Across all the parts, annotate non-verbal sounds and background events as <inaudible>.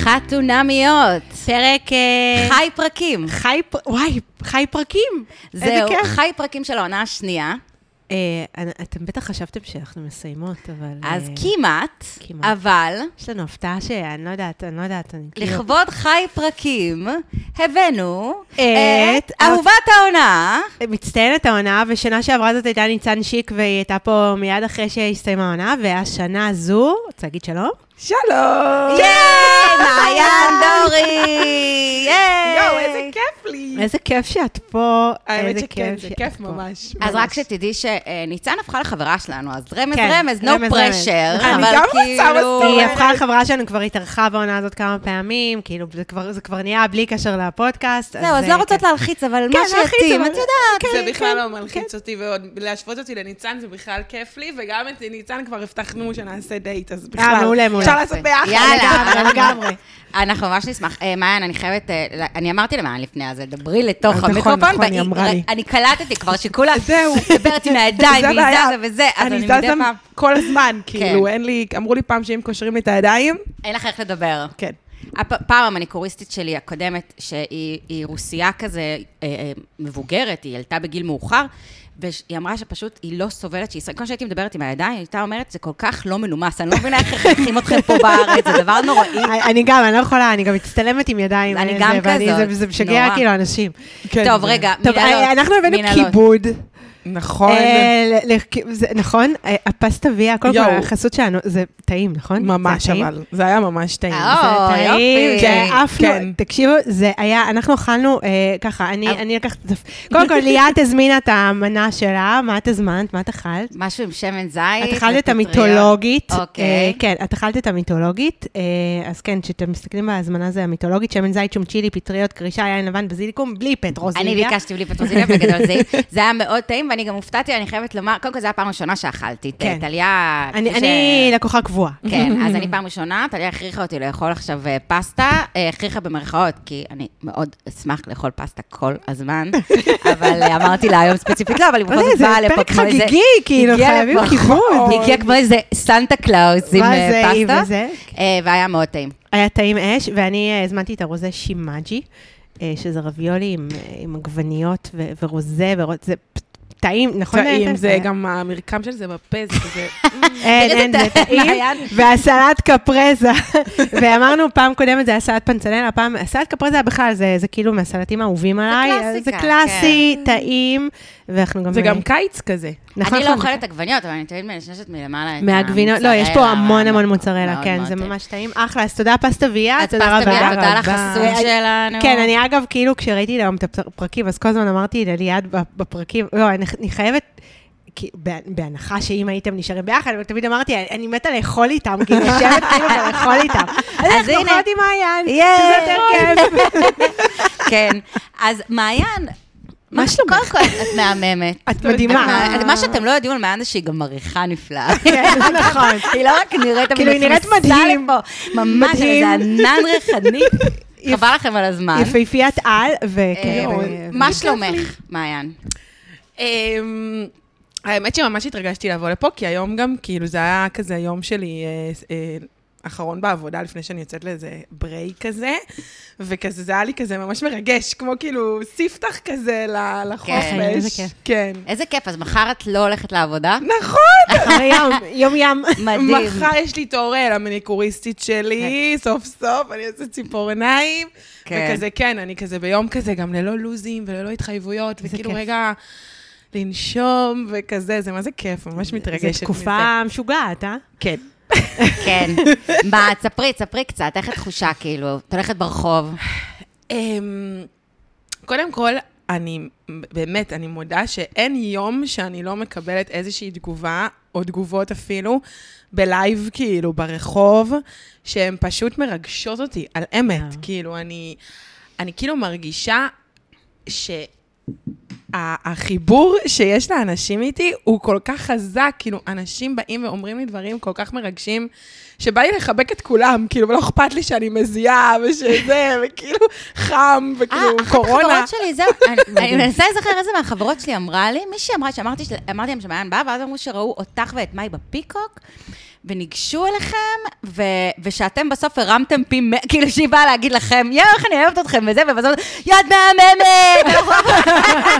חתונמיות. פרק... אה, חי פרקים. חי... פ- וואי, חי פרקים. זהו. חי פרקים של העונה השנייה. אה, אתם בטח חשבתם שאנחנו מסיימות, אבל... אז אה, כמעט. אבל יש לנו הפתעה שאני לא יודעת, אני לא יודעת, אני כאילו... לכבוד חי פרקים, הבאנו את אהובת העונה. מצטיינת העונה, ושנה שעברה זאת הייתה ניצן שיק, והיא הייתה פה מיד אחרי שהסתיימה העונה, והשנה הזו, רוצה להגיד שלום? שלום! ייי, מעיין <laughs> דורי! ייי! יואו, איזה כיף לי. איזה כיף שאת פה, האמת שכן, זה כיף. ממש. אז. רק שתדעי שניצן הפכה לחברה שלנו, אז רמז כן, רמז, no pressure, אני גם רוצה כאילו... מסורת. היא הפכה לחברה שלנו, כבר התארחה בעונה הזאת כמה פעמים, כאילו, זה כבר, נהיה בלי קשר לפודקאסט. זהו, אז אה, לא רוצות כן. להלחיץ, אבל כן, מה שיתאים, את יודעת. זה בכלל לא מלחיץ אותי, ועוד להשוות אותי לניצן זה בכלל כיף לי, וגם את ניצן כבר הבטחנו שנעשה דייט, אז בכלל. מעולה, מעולה. אפשר לעשות ביחד. יאללה, לגמרי. אנחנו ממש נשמח. אה, מעיין, אני חייבת, אה, אני אמרתי למעיין לפני, אז דברי לתוך נכון, המיקרופון, נכון, והיא- היא אמרה לי. אני קלטתי כבר שכולה <laughs> זהו. מדברת עם הידיים, <laughs> והיא. זזה וזה, אז אני מדי פעם, כל הזמן, כאילו, כן. אין לי, אמרו לי פעם שאם קושרים לי את הידיים, אין לך איך לדבר. כן. פעם המניקוריסטית שלי הקודמת, שהיא היא רוסייה כזה אה, מבוגרת, היא עלתה בגיל מאוחר, והיא אמרה שפשוט היא לא סובלת שישראל, כמו שהייתי מדברת עם הידיים, היא הייתה אומרת, זה כל כך לא מנומס, אני לא מבינה איך מחנכים אתכם פה בארץ, זה דבר נוראי. <laughs> אני- גם, אני לא יכולה, אני גם מצטלמת עם ידיים. אני אה, גם כזאת, זה- זה משגע נורא. כאילו אנשים. כן, טוב, רגע, מנהלות. אה, אנחנו הבאנו. כיבוד. נכון. אה, נכון? אה, הפסטה ויה, קודם כל, יואו. החסות שלנו, זה טעים, נכון? ממש? אבל. זה היה ממש טעים. אה, זה טעים, יופי. זה עפנו, כן. תקשיבו, זה היה, אנחנו אכלנו ככה, אני לקחת, קודם כל ליאת הזמינה את המנה שלה, מה את הזמנת? מה את אכלת? משהו עם שמן זית. את אכלת את. המיתולוגית. אוקיי. כן, את אכלת את המיתולוגית. אז כן, כשאתם מסתכלים בהזמנה זה המיתולוגית, שמן זית, שום צ'ילי, פטריות, קרישה, יין לבן, בזיליקום, בלי פטרוזיליה. אני ביקשתי בלי פטרוזיליה, בגדול זה היה מאוד טעים, ואני גם הופתעתי, אני חייבת לומר, קודם כל זו הפעם הראשונה שאכלתי כן. טליה. אני ש- אני לקוחה קבועה. כן, אז אני <laughs> פעם ראשונה, טליה הכריחה אותי לאכול עכשיו אה, פסטה, אה, הכריחה במרכאות, כי אני מאוד אשמח לאכול פסטה כל הזמן, <laughs> אבל אה, אמרתי לה היום ספציפית לא, אבל היא בכל זה זאת באה לפה פרק כמו איזה... חגיגי, כאילו, חייבים כיבוד. היא הגיעה כמו איזה סנטה קלאוס עם אה, זה, פסטה? אה, והיה מאוד טעים. היה טעים אש, ואני אה, הזמנתי את הרוזה שימאג'י, אה, שזה רביולי עם, אה, עם עגבניות ו- ורוזה, ורו- זה טעים, נכון? טעים? זה גם המרקם של זה בפה, זה כזה... <laughs> אין, תראי אין, את זה טעים. והסלט קפרזה. <laughs> ואמרנו, פעם קודמת זה היה סלט פנצנלה, הפעם, הסלט קפרזה בכלל, זה כאילו מהסלטים האהובים עליי. זה קלאסי, טעים, ואנחנו גם... זה גם קיץ כזה. נכון, אני לא נכון. אוכלת עגבניות, אבל אני תמיד מנשנשת מלמעלה את מהגבינות, לא, יש פה המון המון מוצרלה, כן, זה. ממש טעים. אחלה, אז תודה פסטה ויה, אז תודה פסטה רבה. ויה, תודה. לחסות שלנו. כן, אני אגב, כאילו, כשראיתי היום את הפרקים, אז כל הזמן אמרתי לליעד בפרקים, לא, אני חייבת... כי בה- בהנחה שאם הייתם נשארים ביחד, אבל תמיד אמרתי, אני מתה לאכול איתם, כאילו, לשבת כאילו ולאכול איתם. <laughs> אז אנחנו הנה. אוכלות עם מעיין. שזה יותר כיף. <laughs> כן. אז מעיין, מה שלומך? קודם כל, את מהממת. את מדהימה. מה- מה שאתם לא יודעים על מעיין זה שהיא גם מריחה נפלאה. <laughs> כן, נכון. <laughs> היא לא רק נראית, אבל כאילו, היא נראית מדהים. ממש, מדהים. זה ענן ריחני. <laughs> חבל לכם על הזמן. יפהפיית על, אה, וכן. ו- מה שלומך. מעיין? אמ, האמת שממש התרגשתי לבוא לפה, כי היום גם, כאילו, זה היה כזה יום שלי אה, אה, אחרון בעבודה, לפני שאני יוצאת לאיזה ברייק כזה, וכזה, זה היה לי כזה ממש מרגש, כמו כאילו ספתח כזה לחופש. כן, איזה כיף. כן. איזה כיף, אז מחר את לא הולכת לעבודה? נכון, <laughs> אחרי יום, יום ים. מדהים. מחר יש לי תור אה, למניקוריסטית שלי, סוף סוף, אני אעשה ציפורניים. כן. וכזה, כן, אני כזה ביום כזה, גם ללא לוזים וללא התחייבויות, וכאילו. רגע לנשום וכזה, זה מה זה כיף, ממש מתרגשת מזה. זו תקופה משוגעת, אה? כן. <laughs> כן. מה, תספרי, תספרי קצת, איך התחושה, כאילו? את הולכת ברחוב? אמ, קודם כל, אני, באמת, אני מודה שאין יום שאני לא מקבלת איזושהי תגובה, או תגובות אפילו, בלייב, כאילו, ברחוב, שהן פשוט מרגשות אותי, על אמת. אה. כאילו, אני, אני כאילו מרגישה ש... החיבור שיש לאנשים איתי הוא כל כך חזק, כאילו, אנשים באים ואומרים לי דברים כל כך מרגשים, שבא לי לחבק את כולם, כאילו, ולא אכפת לי שאני מזיעה, ושזה, <laughs> וכאילו, חם, וכאילו, אה, אחת קורונה. החברות שלי, זהו, אני- מנסה להיזכר איזה מהחברות שלי אמרה לי, מישהי אמרה שאמרתי להם שמעיין באה, ואז אמרו שראו אותך ואת מאי בפיקוק, וניגשו אליכם, ו- ושאתם בסוף הרמתם פי, מ- כאילו שהיא באה להגיד לכם, יואו, איך אני אוהבת אתכם וזה, ובסוף, יד מהממת! <laughs>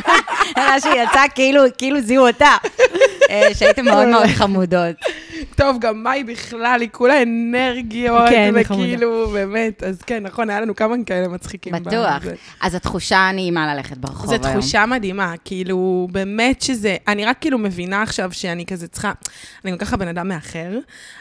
<laughs> אלא שהיא יצאה כאילו, כאילו זיהו אותה, אה, שהייתם מאוד מאוד חמודות. טוב, גם מאי בכלל, היא כולה אנרגיות, כן, וכאילו, באמת, אז כן, נכון, היה לנו כמה כאלה מצחיקים. בטוח. בזה. אז התחושה נעימה ללכת ברחוב זו היום. תחושה מדהימה, כאילו, באמת שזה, אני רק כאילו מבינה עכשיו שאני כזה צריכה, אני גם ככה בן אדם מאחר,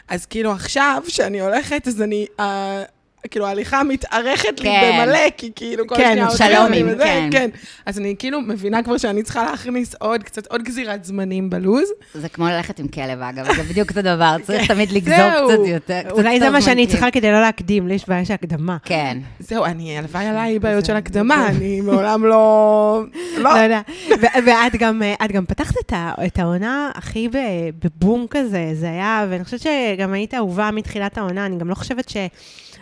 אז כאילו עכשיו, שאני הולכת, אז אני, אה, כאילו, ההליכה מתארכת לי כן. במלא, כי כאילו, כל כן, שנייה שלומים, וזה, כן. כן. אז אני כאילו מבינה כבר שאני צריכה להכניס עוד קצת, עוד גזירת זמנים בלוז. זה כמו ללכת עם כלב, אגב, זה בדיוק אותו דבר, <laughs> צריך תמיד לגזור זהו. קצת יותר. אולי זה מה שאני צריכה כדי לא להקדים, לי יש בעיה של הקדמה. כן. זהו, אני, הלוואי עליי בעיות של הקדמה, אני מעולם לא... <laughs> לא. לא יודע. ואת גם, אה, גם פתחת את העונה הכי ב- בבום כזה, זה היה, ואני חושבת שגם היית אהובה מתחילת העונה, אני גם לא חושבת ש...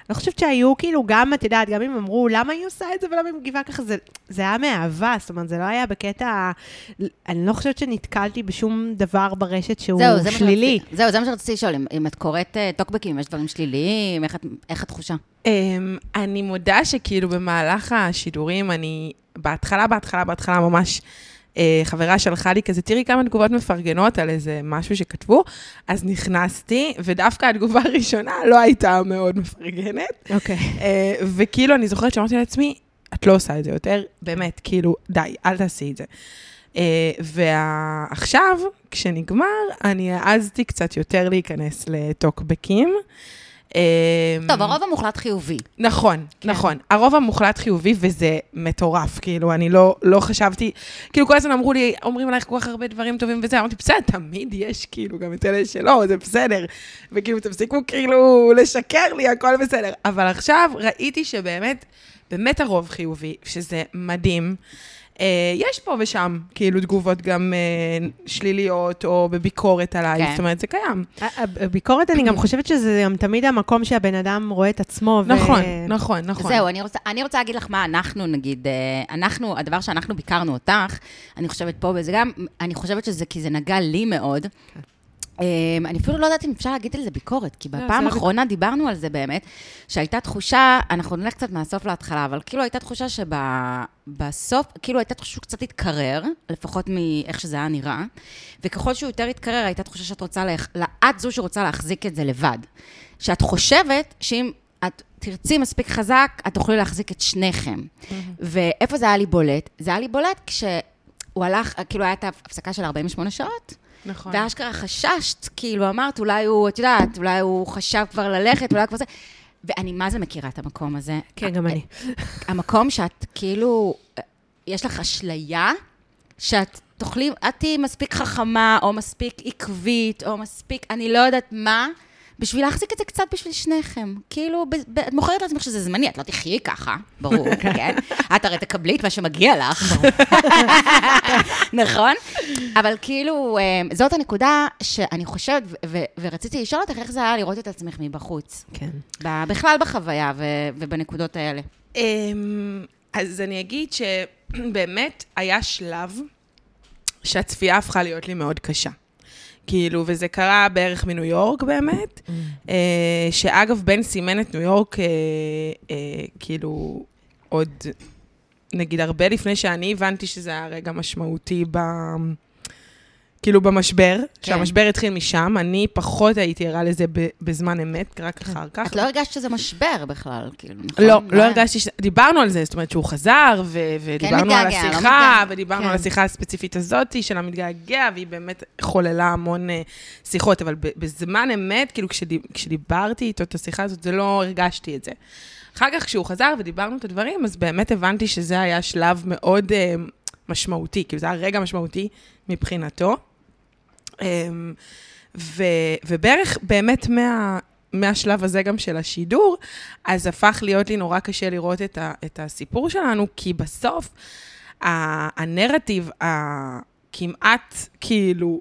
לא חושבת שהיו כאילו, גם, את יודעת, גם אם אמרו, למה היא עושה את זה ולמה היא מגיבה ככה, זה, זה היה מאהבה, זאת אומרת, זה לא היה בקטע... אני לא חושבת שנתקלתי בשום דבר ברשת שהוא זהו, זה מה שלילי. שרציתי- זהו, זה מה שרציתי לשאול, אם- אם את קוראת אה, טוקבקים, אם יש דברים שליליים, איך איך התחושה? אמ, אני מודה שכאילו במהלך השידורים, אני בהתחלה, בהתחלה, בהתחלה ממש... אה, חברה שלחה לי כזה, תראי כמה תגובות מפרגנות על איזה משהו שכתבו, אז נכנסתי, ודווקא התגובה הראשונה לא הייתה מאוד מפרגנת. אוקיי. אה, וכאילו, אני זוכרת שאמרתי לעצמי, את לא עושה את זה יותר, באמת, כאילו, די, אל תעשי את זה. אה, ועכשיו, כשנגמר, אני העזתי קצת יותר להיכנס לטוקבקים. אה, טוב, הרוב המוחלט חיובי. נכון, כן. נכון. הרוב המוחלט חיובי, וזה מטורף. כאילו, אני לא, לא חשבתי, כאילו, כל הזמן אמרו לי, אומרים עלייך כל כך הרבה דברים טובים וזה, אמרתי, בסדר, תמיד יש, כאילו, גם את אלה שלא, זה בסדר. וכאילו, תפסיקו כאילו לשקר לי, הכל בסדר. אבל עכשיו ראיתי שבאמת, באמת הרוב חיובי, שזה מדהים. אה, יש פה ושם, כאילו, תגובות גם אה, שליליות, או בביקורת עליי, כן. זאת אומרת, זה קיים. הביקורת, אני <clears throat> גם חושבת שזה גם תמיד המקום שהבן אדם רואה את עצמו. ו- נכון, נכון, נכון. זהו, אני רוצה, אני רוצה להגיד לך מה אנחנו, נגיד, אה, אנחנו, הדבר שאנחנו ביקרנו אותך, אני חושבת פה, וזה גם, אני חושבת שזה כי זה נגע לי מאוד. אמ, אני אפילו לא יודעת אם אפשר להגיד על זה ביקורת, כי לא, בפעם האחרונה דיברנו על זה באמת, שהייתה תחושה, אנחנו נלך קצת מהסוף להתחלה, אבל כאילו הייתה תחושה שבסוף, כאילו הייתה תחושה קצת התקרר, לפחות מאיך שזה היה נראה, וככל שהוא יותר התקרר, הייתה תחושה שאת רוצה. את זו שרוצה להחזיק את זה לבד. שאת חושבת שאם את תרצי מספיק חזק, את תוכלי להחזיק את שניכם. ואיפה זה היה לי בולט? זה היה לי בולט כשהוא הלך, כאילו הייתה הפסקה של 48 שעות, נכון. ואשכרה חששת, כאילו, אמרת, אולי הוא, את יודעת, אולי הוא חשב כבר ללכת, אולי כבר זה. ואני מה זה מכירה את המקום הזה. כן, גם אני. <laughs> המקום שאת כאילו, יש לך אשליה, שאת תוכלי, את תהיי מספיק חכמה, או מספיק עקבית, או מספיק, אני לא יודעת מה, בשביל להחזיק את זה קצת בשביל שניכם. כאילו, ב- ב- את מוכרת לעצמך שזה זמני, את לא תחיי ככה, ברור, <laughs> כן? את הרי תקבלי את מה שמגיע לך. <laughs> נכון? אבל כאילו, אה, זאת הנקודה שאני חושבת, ו- ו- ורציתי לשאול אותך איך זה היה לראות את עצמך מבחוץ. כן. ב- בכלל בחוויה ו- ובנקודות האלה. אמ, אז אני אגיד שבאמת היה שלב שהצפייה הפכה להיות לי מאוד קשה. כאילו, וזה קרה בערך מניו יורק באמת, אה, שאגב, בן סימן את ניו יורק, אה, אה, כאילו, עוד, נגיד, הרבה לפני שאני הבנתי שזה היה רגע משמעותי ב... כאילו במשבר, כן. שהמשבר התחיל משם, אני פחות הייתי ערה לזה בזמן אמת, רק אחר כך. את לא הרגשת שזה משבר בכלל, כאילו, נכון? לא, לא הרגשתי ש... דיברנו על זה, זאת אומרת שהוא חזר, ו... ודיברנו על מתגעגע, לא השיחה, מתגעגע. ודיברנו כן. על השיחה הספציפית הזאת של המתגעגע, והיא באמת חוללה המון אה, שיחות, אבל בזמן אמת, כאילו כשדיב... כשדיברתי איתו את השיחה הזאת, זה לא הרגשתי את זה. אחר כך, כשהוא חזר ודיברנו את הדברים, אז באמת הבנתי שזה היה שלב מאוד אה, משמעותי, כאילו זה היה רגע משמעותי מבחינתו. אמ, ו, ובערך באמת מה, מהשלב הזה גם של השידור, אז הפך להיות לי נורא קשה לראות את, ה, את הסיפור שלנו, כי בסוף הנרטיב הכמעט כאילו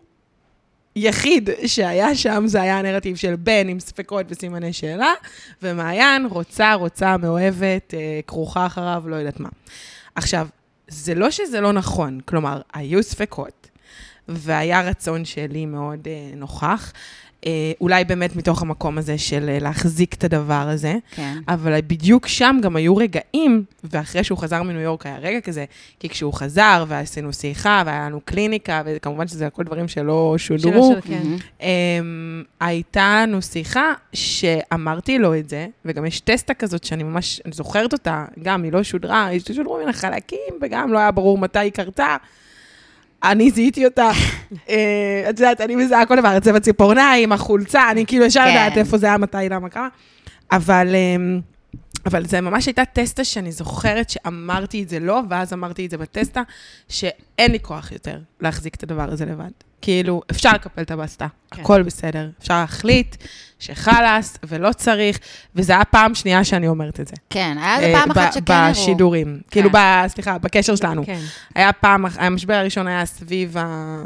יחיד שהיה שם, זה היה הנרטיב של בן עם ספקות וסימני שאלה, ומעיין רוצה, רוצה, מאוהבת, אה, כרוכה אחריו, לא יודעת מה. עכשיו, זה לא שזה לא נכון, כלומר, היו ספקות, והיה רצון שלי מאוד אה, נוכח. אה, אה, אולי באמת מתוך המקום הזה של אה, להחזיק את הדבר הזה. כן. אבל בדיוק שם גם היו רגעים, ואחרי שהוא חזר מניו יורק היה רגע כזה, כי כשהוא חזר ועשינו שיחה והיה לנו קליניקה, וכמובן שזה הכל דברים שלא שודרו, שלא של- כן. אמ, הייתה לנו שיחה שאמרתי לו את זה, וגם יש טסטה כזאת שאני ממש זוכרת אותה, גם היא לא שודרה, היא שודרו מן החלקים, וגם לא היה ברור מתי היא קרתה. אני זיהיתי אותה, <laughs> אה, את יודעת, אני מזהה כל דבר, צבע ציפורניים, החולצה, אני כאילו ישר כן. יודעת איפה זה היה, מתי, למה, כמה. אבל, אמ, אבל זה ממש הייתה טסטה שאני זוכרת שאמרתי את זה לא, ואז אמרתי את זה בטסטה, שאין לי כוח יותר להחזיק את הדבר הזה לבד. כאילו, אפשר לקפל את הבסטה, כן. הכל בסדר. אפשר להחליט שחלאס ולא צריך, וזו הייתה פעם שנייה שאני אומרת את זה. כן, היה איזה אה, פעם אחת שכן הראו. בשידורים. כאילו, ב- סליחה, בקשר שלנו. כן. היה פעם, המשבר הראשון היה סביב ה...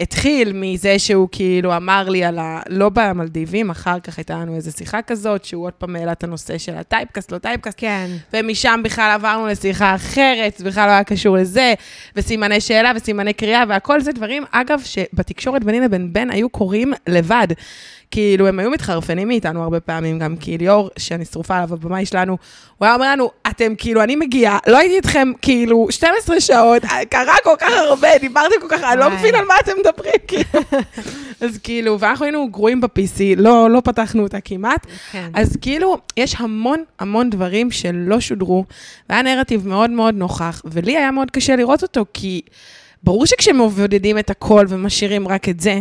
התחיל מזה שהוא כאילו אמר לי על ה... לא במלדיבים, אחר כך הייתה לנו איזו שיחה כזאת, שהוא עוד פעם העלה את הנושא של ה typecast, לא typecast, כן. ומשם בכלל עברנו לשיחה אחרת, זה בכלל לא היה קשור לזה, וסימני שאלה וסימני קריאה, והכל זה דברים, אגב, שבתקשורת ביני לבין בן היו קורים לבד. כאילו, הם היו מתחרפנים מאיתנו הרבה פעמים, גם כי ליאור, שאני שרופה עליו, הבמאי שלנו, הוא היה אומר לנו, אתם כאילו, אני מגיע, לא הייתי איתכם כאילו 12 שעות, קרה כל כך הרבה, דיברתם כל כך, אני לא. מבין על מה אתם מדברים, כאילו. <laughs> אז כאילו, ואנחנו היינו גרועים ב-PC, לא, לא פתחנו אותה כמעט. כן. אז כאילו, יש המון המון דברים שלא שודרו, והיה נרטיב מאוד מאוד נוכח, ולי היה מאוד קשה לראות אותו, כי ברור שכשמבודדים את הכל ומשאירים רק את זה,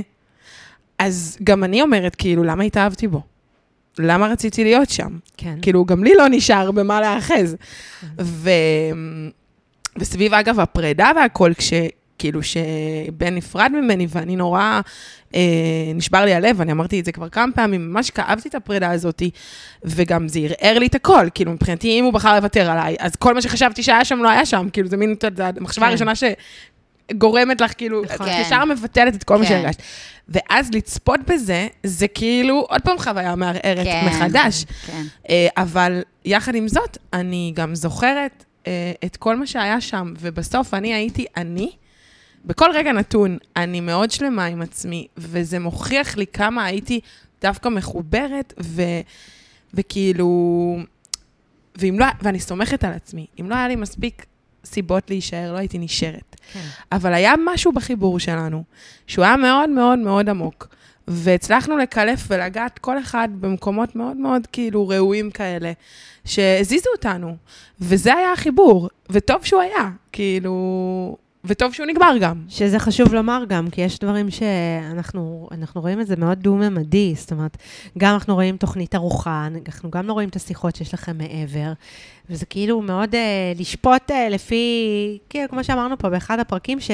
אז גם אני אומרת, כאילו, למה התאהבתי בו? למה רציתי להיות שם? כן. כאילו, גם לי לא נשאר במה להאחז. ו... וסביב, אגב, הפרידה והכל, כש... כאילו, שבן נפרד ממני, ואני נורא, אה, נשבר לי הלב, אני אמרתי את זה כבר כמה פעמים, ממש כאבתי את הפרידה הזאת, וגם זה ערער לי את הכל, כאילו, מבחינתי, אם הוא בחר לוותר עליי, אז כל מה שחשבתי שהיה שם לא היה שם, כאילו, זה מין, את יודעת, המחשבה כן. הראשונה שגורמת לך, כאילו, את. כן. ישר מבטלת את כל מה כן. שהרגשת. ואז לצפות בזה, זה כאילו, עוד פעם חוויה מערערת כן. מחדש. כן. אה, אבל יחד עם זאת, אני גם זוכרת אה, את כל מה שהיה שם, ובסוף אני הייתי אני. בכל רגע נתון, אני מאוד שלמה עם עצמי, וזה מוכיח לי כמה הייתי דווקא מחוברת, ו, וכאילו... ואם לא, ואני סומכת על עצמי. אם לא היה לי מספיק סיבות להישאר, לא הייתי נשארת. כן. אבל היה משהו בחיבור שלנו, שהוא היה מאוד מאוד מאוד עמוק. והצלחנו לקלף ולגעת כל אחד במקומות מאוד מאוד כאילו ראויים כאלה, שהזיזו אותנו. וזה היה החיבור, וטוב שהוא היה, כאילו... וטוב שהוא נגמר גם. שזה חשוב לומר גם, כי יש דברים שאנחנו אנחנו רואים את זה מאוד דו-ממדי, זאת אומרת, גם אנחנו רואים תוכנית ארוחה, אנחנו גם לא רואים את השיחות שיש לכם מעבר, וזה כאילו מאוד uh, לשפוט uh, לפי, כאילו, כמו שאמרנו פה באחד הפרקים, ש...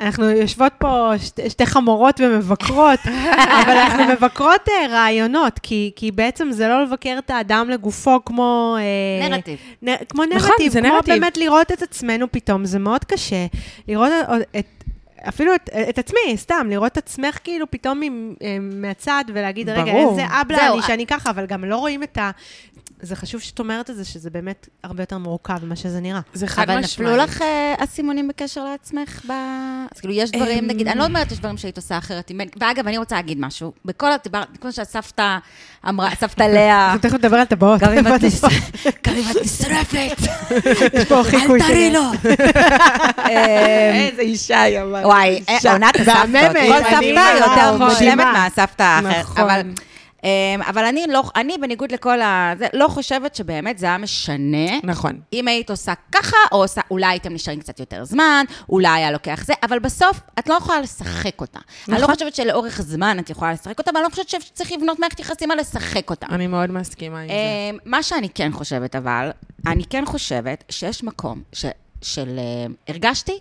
אנחנו יושבות פה שתי, שתי חמורות ומבקרות, <laughs> אבל אנחנו מבקרות uh, רעיונות, כי, כי בעצם זה לא לבקר את האדם לגופו כמו... uh, נרטיב. נ, כמו נכון, נרטיב, זה כמו נרטיב. באמת לראות את עצמנו פתאום, זה מאוד קשה. לראות את, את אפילו את, את עצמי, סתם, לראות את עצמך כאילו פתאום עם, אה, מהצד ולהגיד, רגע, ברור. איזה אבלה זהו, אני שאני ככה, אבל גם לא רואים את ה... זה חשוב שאת אומרת את זה, שזה באמת הרבה יותר מורכב ממה שזה נראה. זה חד אבל משמעית. נפלו לך אה, אסימונים בקשר לעצמך ב... אז כאילו, יש דברים, אמ, נגיד, אני לא אומרת שיש דברים שהיית עושה אחרת. ואגב, אני רוצה להגיד משהו. בכל הדיבר, כמו שהסבתא אמרה, סבתא לאה, <laughs> אנחנו תכף נדבר על טבעות. <laughs> גם אם את נשרפת, <laughs> יש פה חיקוי אל תראי. לו. אמ, איזה אישה היא אמרה. וואי, אישה. עונת הסבתות. והממת, כל סבתא יותר נכון. מושלמת. מהסבתא האחרת. נכון. אבל... אמ, אבל אני לא, אני בניגוד לכל ה... זה, לא חושבת שבאמת זה היה משנה נכון. אם היית עושה ככה, או עושה, אולי הייתם נשארים קצת יותר זמן, אולי היה לוקח זה, אבל בסוף את לא יכולה לשחק אותה. אני לא נכון. חושבת שלאורך זמן את יכולה לשחק אותה, ואני לא חושבת שצריך לבנות מערכת יחסים על לשחק אותה. אני מאוד מסכימה עם זה. אמ, מה שאני כן חושבת, אבל, אני כן חושבת שיש מקום ש, של... אמ, הרגשתי,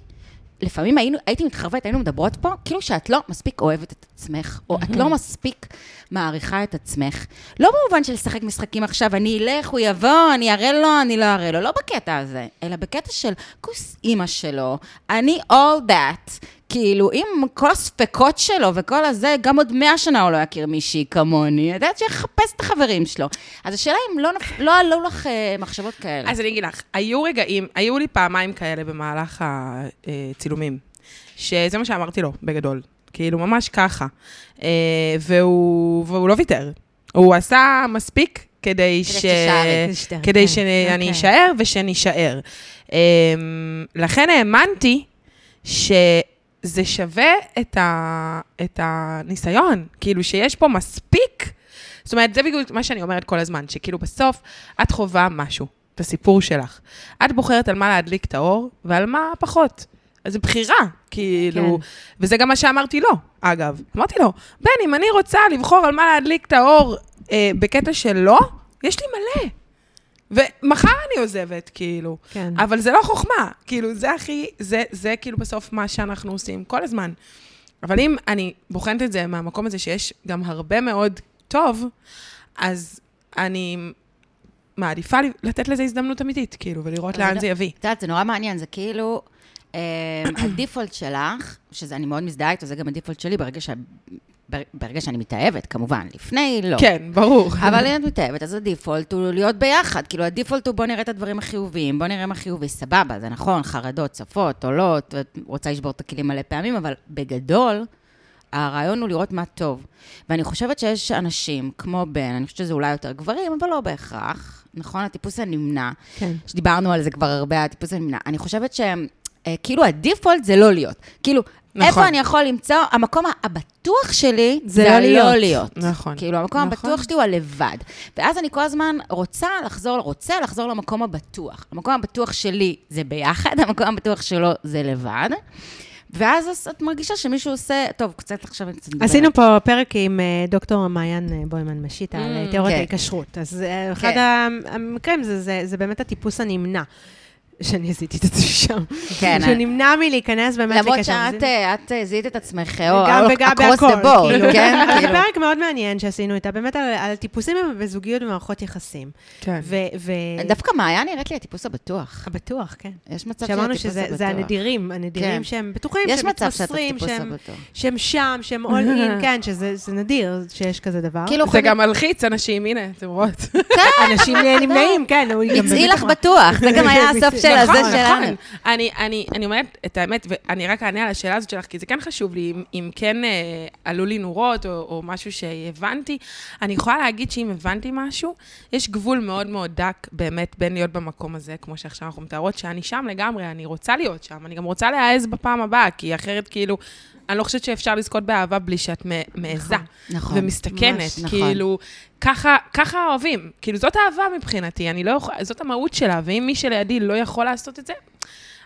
לפעמים היינו, הייתי מתחרבנת, היינו מדברות פה, כאילו שאת לא מספיק אוהבת את עצמך, או את לא מספיק מעריכה את עצמך. לא במובן של לשחק משחקים עכשיו, אני אלך, הוא יבוא, אני אראה לו, אני לא אראה לו, לא בקטע הזה, אלא בקטע של כוס אימא שלו, אני all that. כאילו, עם כל הספקות שלו וכל הזה, גם עוד מאה שנה הוא לא יכיר מישהי כמוני. את יודעת שיחפש את החברים שלו. אז השאלה אם לא, נפ... לא עלו לך אה, מחשבות כאלה. אז אני אגיד לך, היו רגעים, היו לי פעמיים כאלה במהלך הצילומים. שזה מה שאמרתי לו, בגדול. כאילו, ממש ככה. אה, והוא, והוא לא ויתר. הוא עשה מספיק כדי ש... שתישארי, כדי כן. שאני אוקיי. אשאר ושנישאר. אמ, לכן האמנתי שזה שווה את, ה, את הניסיון, כאילו שיש פה מספיק. זאת אומרת, זה בדיוק מה שאני אומרת כל הזמן, שכאילו בסוף את חווה משהו, את הסיפור שלך. את בוחרת על מה להדליק את האור ועל מה פחות. אז זו בחירה, כאילו, כן. וזה גם מה שאמרתי לו, אגב. אמרתי לו, בן, אם אני רוצה לבחור על מה להדליק את האור אה, בקטע של לא, יש לי מלא. ומחר אני עוזבת, כאילו. כן. אבל זה לא חוכמה, כאילו, זה הכי, זה, זה כאילו בסוף מה שאנחנו עושים כל הזמן. אבל אם אני בוחנת את זה מהמקום הזה שיש גם הרבה מאוד טוב, אז אני מעדיפה לתת לזה הזדמנות אמיתית, כאילו, ולראות לאן זה- יביא. את יודעת, זה נורא מעניין, זה כאילו, אה, <coughs> הדיפולט שלך, שזה אני מאוד מזדהה איתו, זה גם הדיפולט שלי ברגע ש... ברגע שאני מתאהבת, כמובן, לפני לא. כן, ברור. אבל אם את מתאהבת, אז הדיפולט הוא להיות ביחד. כאילו, הדיפולט הוא בוא נראה את הדברים החיוביים, בוא נראה מה חיובי, סבבה, זה נכון, חרדות, צפות, עולות, ואת רוצה לשבור את הכלים מלא פעמים, אבל בגדול, הרעיון הוא לראות מה טוב. ואני חושבת שיש אנשים, כמו בן, אני חושבת שזה אולי יותר גברים, אבל לא בהכרח, נכון? הטיפוס הנמנע, כן. שדיברנו על זה כבר הרבה, הטיפוס הנמנע. אני חושבת שהם, אה, כאילו, הדיפולט זה לא להיות. כאילו, נכון. איפה אני יכול למצוא, המקום הבטוח שלי זה זה לא הלא להיות. להיות. נכון. כאילו, המקום נכון. הבטוח שלי הוא הלבד. ואז אני כל הזמן רוצה לחזור, רוצה לחזור למקום הבטוח. המקום הבטוח שלי זה ביחד, <laughs> המקום הבטוח שלו זה לבד. ואז אז את מרגישה שמישהו עושה, טוב, קצת עכשיו אני קצת מדברת. עשינו פה פרק עם אה, דוקטור מעיין אה, בוימן משיטה על אה, Mm, תיאוריית כן. ההיקשרות. אז אחד כן. המקרים זה באמת הטיפוס הנמנע. שאני עשיתי את עצמי שם. כן. שנמנע מלהיכנס באמת למרות לקשר. שאת זה- אה, את אה, זיהית את עצמך, או across the board, כאילו. כן? <laughs> זה כאילו. פרק מאוד מעניין שעשינו איתה, באמת על, על טיפוסים בזוגיות ומערכות יחסים. כן. ו... ו... דווקא מעיין נראית לי הטיפוס הבטוח. בטוח, כן. יש מצב שהיא שאמרנו הטיפוס שזה הבטוח. זה הנדירים, הנדירים כן. שהם בטוחים, יש שהם מתמסרים, הטיפוס שהם- הבטוח. שם, שהם all in, <laughs> כן, שזה זה נדיר שיש כזה דבר. כאילו, זה גם מלחיץ אנשים, הנה, אתם רואות. אנשים נמנעים, כן, באמת לך. בטוח, זה גם היה <laughs> הסוף של הזה נכון, שלנו. נכון. אני, אני, אני אומרת את האמת, ואני רק אענה על השאלה הזאת שלך, כי זה כן חשוב לי, אם, אם כן אה, עלו לי נורות, או, או משהו שהבנתי, אני יכולה להגיד שאם הבנתי משהו, יש גבול מאוד מאוד דק באמת בין להיות במקום הזה, כמו שעכשיו אנחנו מתארות, שאני שם לגמרי, אני רוצה להיות שם, אני גם רוצה להעז בפעם הבאה, כי אחרת כאילו, אני לא חושבת שאפשר לזכות באהבה בלי שאת מעיזה. נכון. ומסתכנת, ממש, נכון. כאילו, ככה, ככה אוהבים. כאילו, זאת אהבה מבחינתי, אני לא יכולה, זאת המהות שלה, ואם מי שלידי לא יכול לעשות את זה,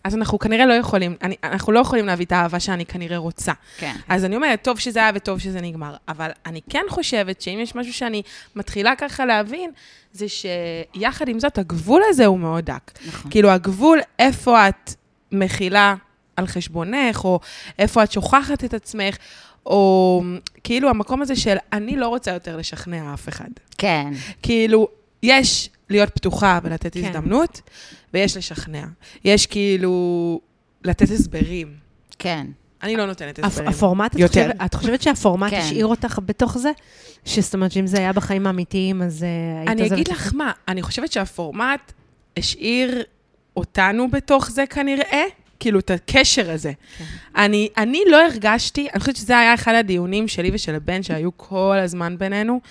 אז אנחנו כנראה לא יכולים, אני, אנחנו לא יכולים להביא את האהבה שאני כנראה רוצה. כן. אז אני אומרת, טוב שזה היה וטוב שזה נגמר, אבל אני כן חושבת שאם יש משהו שאני מתחילה ככה להבין, זה שיחד עם זאת, הגבול הזה הוא מאוד דק. נכון. כאילו, הגבול, איפה את מכילה על חשבונך, או איפה את שוכחת את עצמך, או כאילו המקום הזה של אני לא רוצה יותר לשכנע אף אחד. כן. כאילו, יש להיות פתוחה ולתת כן. הזדמנות, ויש לשכנע. יש כאילו לתת הסברים. כן. אני לא נותנת הסברים. הפורמט, את יותר. חושבת- את חושבת שהפורמט כן. השאיר אותך בתוך זה? שזאת אומרת שאם זה היה בחיים האמיתיים, אז אה, היית אני אגיד את לך מה, אני חושבת שהפורמט השאיר אותנו בתוך זה כנראה, כאילו את הקשר הזה. כן. אני, אני לא הרגשתי, אני חושבת שזה היה אחד הדיונים שלי ושל הבן שהיו כל הזמן בינינו,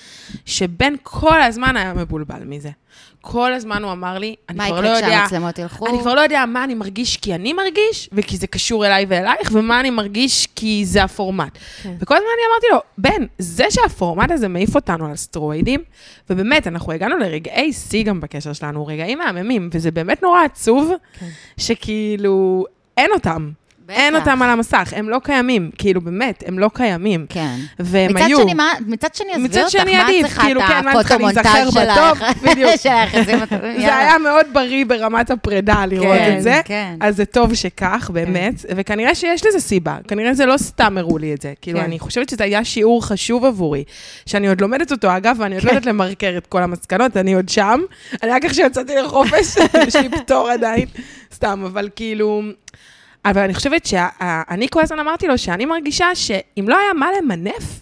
שבן כל הזמן היה מבולבל מזה. כל הזמן הוא אמר לי, אני מה כבר לא יקרה יודע... כשהמצלמות ילכו? אני כבר לא יודע מה אני מרגיש כי אני מרגיש, וכי זה קשור אליי ואלייך, ומה אני מרגיש כי זה הפורמט. כן. וכל הזמן אני אמרתי לו, בן, זה שהפורמט הזה מעיף אותנו על סטרואידים, ובאמת, אנחנו הגענו לרגעי שיא גם בקשר שלנו, רגעים מהממים, וזה באמת נורא עצוב, כן. שכאילו, אין אותם. אין בטח. אותם על המסך, הם לא קיימים, כאילו, באמת, הם לא קיימים. כן. והם מצד היו. שני, מה- מצד שני, עזבי מצד אותך, שני, מה עדיף, צריכה כאילו, כן, מה צריכה להיזכר? בטוב? בדיוק. <laughs> של היחסים הטובים. זה היה מאוד בריא ברמת הפרידה לראות כן, את זה. כן. אז זה טוב שכך, באמת, וכנראה שיש לזה סיבה. כנראה זה לא סתם הראו לי את זה. כאילו, כן. אני חושבת שזה היה שיעור חשוב עבורי, שאני עוד לומדת אותו, אגב, ואני עוד לא יודעת למרקר את כל המסקנות, אני עוד שם. אני רק עכשיו יצאתי לחופש, <laughs> יש לי פטור עדיין, סתם, אבל כאילו... אבל אני חושבת שאני כל הזמן אמרתי לו שאני מרגישה שאם לא היה מה למנף,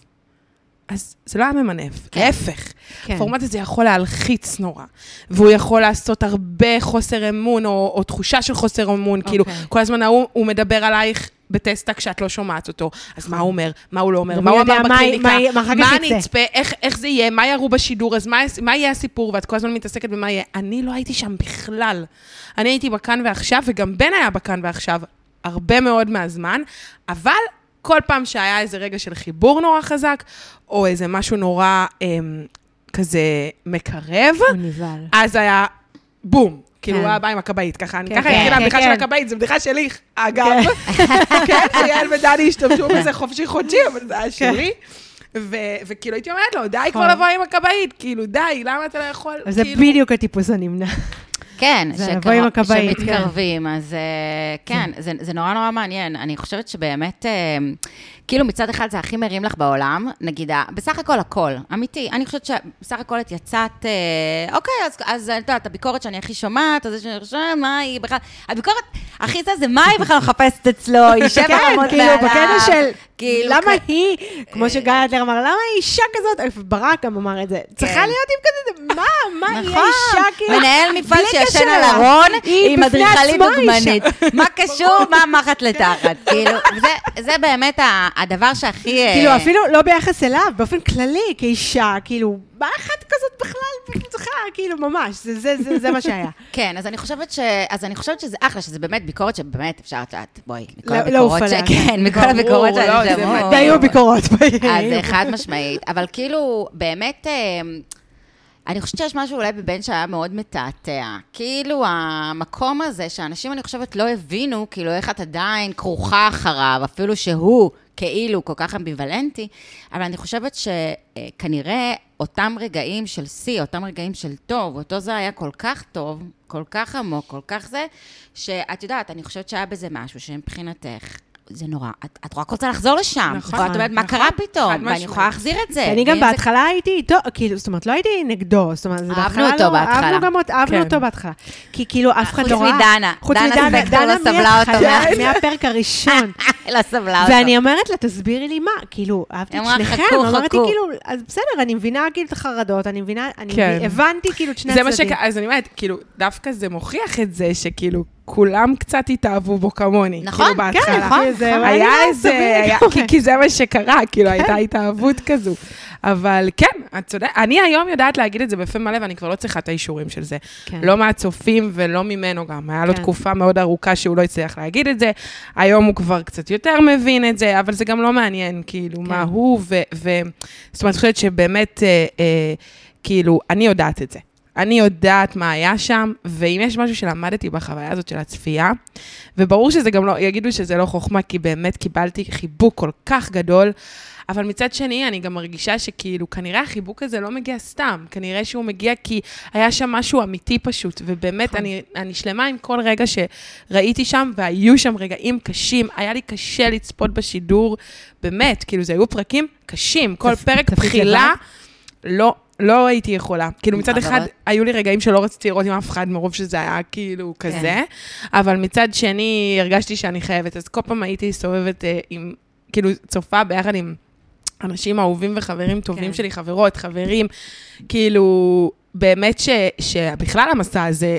אז זה לא היה ממנף, כן. להפך. כן. הפורמט הזה יכול להלחיץ נורא, והוא יכול לעשות הרבה חוסר אמון, או, או תחושה של חוסר אמון, כאילו, אוקיי. כל הזמן ההוא, הוא מדבר עלייך בטסטה כשאת לא שומעת אותו. אז מה הוא אומר, מה הוא לא אומר, ומי מה הוא אמר בקליניקה, מה-. אני אצפה, איך, זה יהיה, מה יראו בשידור, אז מה יהיה הסיפור, ואת כל הזמן מתעסקת במה יהיה. אני לא הייתי שם בכלל. אני הייתי בכאן ועכשיו, וגם בן היה בכאן ועכשיו הרבה מאוד מהזמן, אבל כל פעם שהיה איזה רגע של חיבור נורא חזק, או איזה משהו נורא אמ, כזה מקרב, הוא נבהל. אז היה בום. כאילו, כן. הוא היה בא עם הכבאית, ככה, אני כן, ככה התחילה כן, הבדיחה של. הכבאית, זו בדיחה שלי, אגב. כן, <laughs> שיעל ודני השתמשו בזה חופשי חודשי, אבל זה היה שלי. וכאילו הייתי אומרת לו, די כבר נכון. לבוא עם הכבאית, כאילו, די, למה אתה לא יכול, זה כאילו... בדיוק הטיפוס הנמנע. כן, הכבאית, כן. שמתקרבים, אז אה, כן, זה, זה נורא נורא מעניין. אני חושבת שבאמת, אה, כאילו מצד אחד זה הכי מרים לך בעולם, נגיד, בסך הכל הכל, אמיתי. אני חושבת שבסך הכל את יצאת, אה, אוקיי, אז, אז את יודעת, הביקורת שאני הכי שומעת, אז זה שאני חושבת, מה היא בכלל, הביקורת הכי זה, זה מה היא בכלל מחפשת אצלו, היא <laughs> שבע כן, רמות כאילו, מעליו. בקטע של, כאילו, למה כ- היא, כמו שגיא אדלר אמר, למה היא אישה כזאת, ברק גם אמר את זה, צריכה להיות עם כזה, מה, מה, היא נכון, אישה, כאילו, מנהל מפעל בלי קשר על. ארון עם אדריכלית. דוגמנית. מה קשור, מה מחט לתחת? כאילו, זה- באמת הדבר שהכי... אה, כאילו, אפילו לא ביחס אליו, באופן כללי, כאישה, כאילו, מה אחת כזאת בכלל כאילו, ממש, זה- זה- זה זה מה שהיה. <laughs> כן, אז אני חושבת ש... אז אני חושבת שזה אחלה, שזה באמת ביקורת שבאמת אפשר, את יודעת, בואי, מכל לא- הביקורות לעוף ש... <laughs> כן, מכל הביקורות לא, שאני שמעו. והיו ביקורות. אז <laughs> חד משמעית, אבל כאילו, באמת, אה, אני חושבת שיש משהו אולי בבן שהיה מאוד מתעתע. כאילו, המקום הזה שאנשים, אני חושבת, לא הבינו, כאילו, איך את עדיין כרוכה אחריו, אפילו שהוא כאילו כל כך אמביוולנטי, אבל אני חושבת שכנראה אותם רגעים של שיא, אותם רגעים של טוב, אותו זה היה כל כך טוב, כל כך עמוק, כל כך זה, שאת יודעת, אני חושבת שהיה בזה משהו שמבחינתך... זה נורא, את, את רק רוצה לחזור לשם. נכון, ואת אומרת, מה נכון, קרה פתאום? ואני. יכולה להחזיר את זה. אני גם בהתחלה הייתי איתו, כאילו, זאת אומרת, לא הייתי נגדו, זאת אומרת, זה אהבנו בהתחלה אותו לא- בהתחלה. אהבנו גם אותו, אהבנו כן. אותו בהתחלה. כי כאילו, אף אחד חוץ לא ראה. מדנה. חוץ דנה מדנה, ספקטור לא דנה סבלה אותו. <laughs> מהפרק הראשון. <laughs> לא סבלה אותו. ואני אומרת לה, תסבירי לי מה, כאילו, אהבתי את שניכם, "חכו, אמרתי חכו." כאילו, אז בסדר, אני מבינה כאילו את החרדות, אני מבינה, אני כן. הבנתי כאילו את שני זה מה הצדדים. שק... אז אני אומרת, כאילו, דווקא זה מוכיח את זה שכאילו, כולם קצת התאהבו בו כמוני. נכון, כאילו, כן, בהתחלה. נכון, זה נכון. היה איזה, היה. כי, כי זה מה שקרה, כאילו, הייתה התאהבות כזו. אבל כן, את צודקת, אני היום יודעת להגיד את זה בפה מלא, ואני כבר לא צריכה את האישורים של זה. כן. לא מהצופים ולא ממנו גם. היה לו כן. תקופה מאוד ארוכה שהוא לא הצליח להגיד את זה. היום הוא כבר קצת יותר מבין את זה, אבל זה גם לא מעניין, כאילו, כן. מה הוא, ו... ו... זאת אומרת, אני חושבת שבאמת, אה, אה, כאילו, אני יודעת את זה. אני יודעת מה היה שם, ואם יש משהו שלמדתי בחוויה הזאת של הצפייה, וברור שזה גם לא, יגידו שזה לא חוכמה, כי באמת קיבלתי חיבוק כל כך גדול, אבל מצד שני, אני גם מרגישה שכאילו, כנראה החיבוק הזה לא מגיע סתם, כנראה שהוא מגיע כי היה שם משהו אמיתי פשוט, ובאמת, נכון. אני, אני שלמה עם כל רגע שראיתי שם, והיו שם רגעים קשים, היה לי קשה לצפות בשידור, באמת, כאילו, זה היו פרקים קשים, כל פרק בחילה, לא, לא הייתי יכולה. כאילו, מצד אחד. היו לי רגעים שלא רציתי לראות עם אף אחד, מרוב שזה היה כאילו כזה, אבל מצד שני, הרגשתי שאני חייבת, אז כל פעם הייתי סובבת אה, עם, כאילו, צופה ביחד עם אנשים אהובים וחברים טובים כן. שלי, חברות, חברים, כאילו, באמת ש, שבכלל המסע הזה,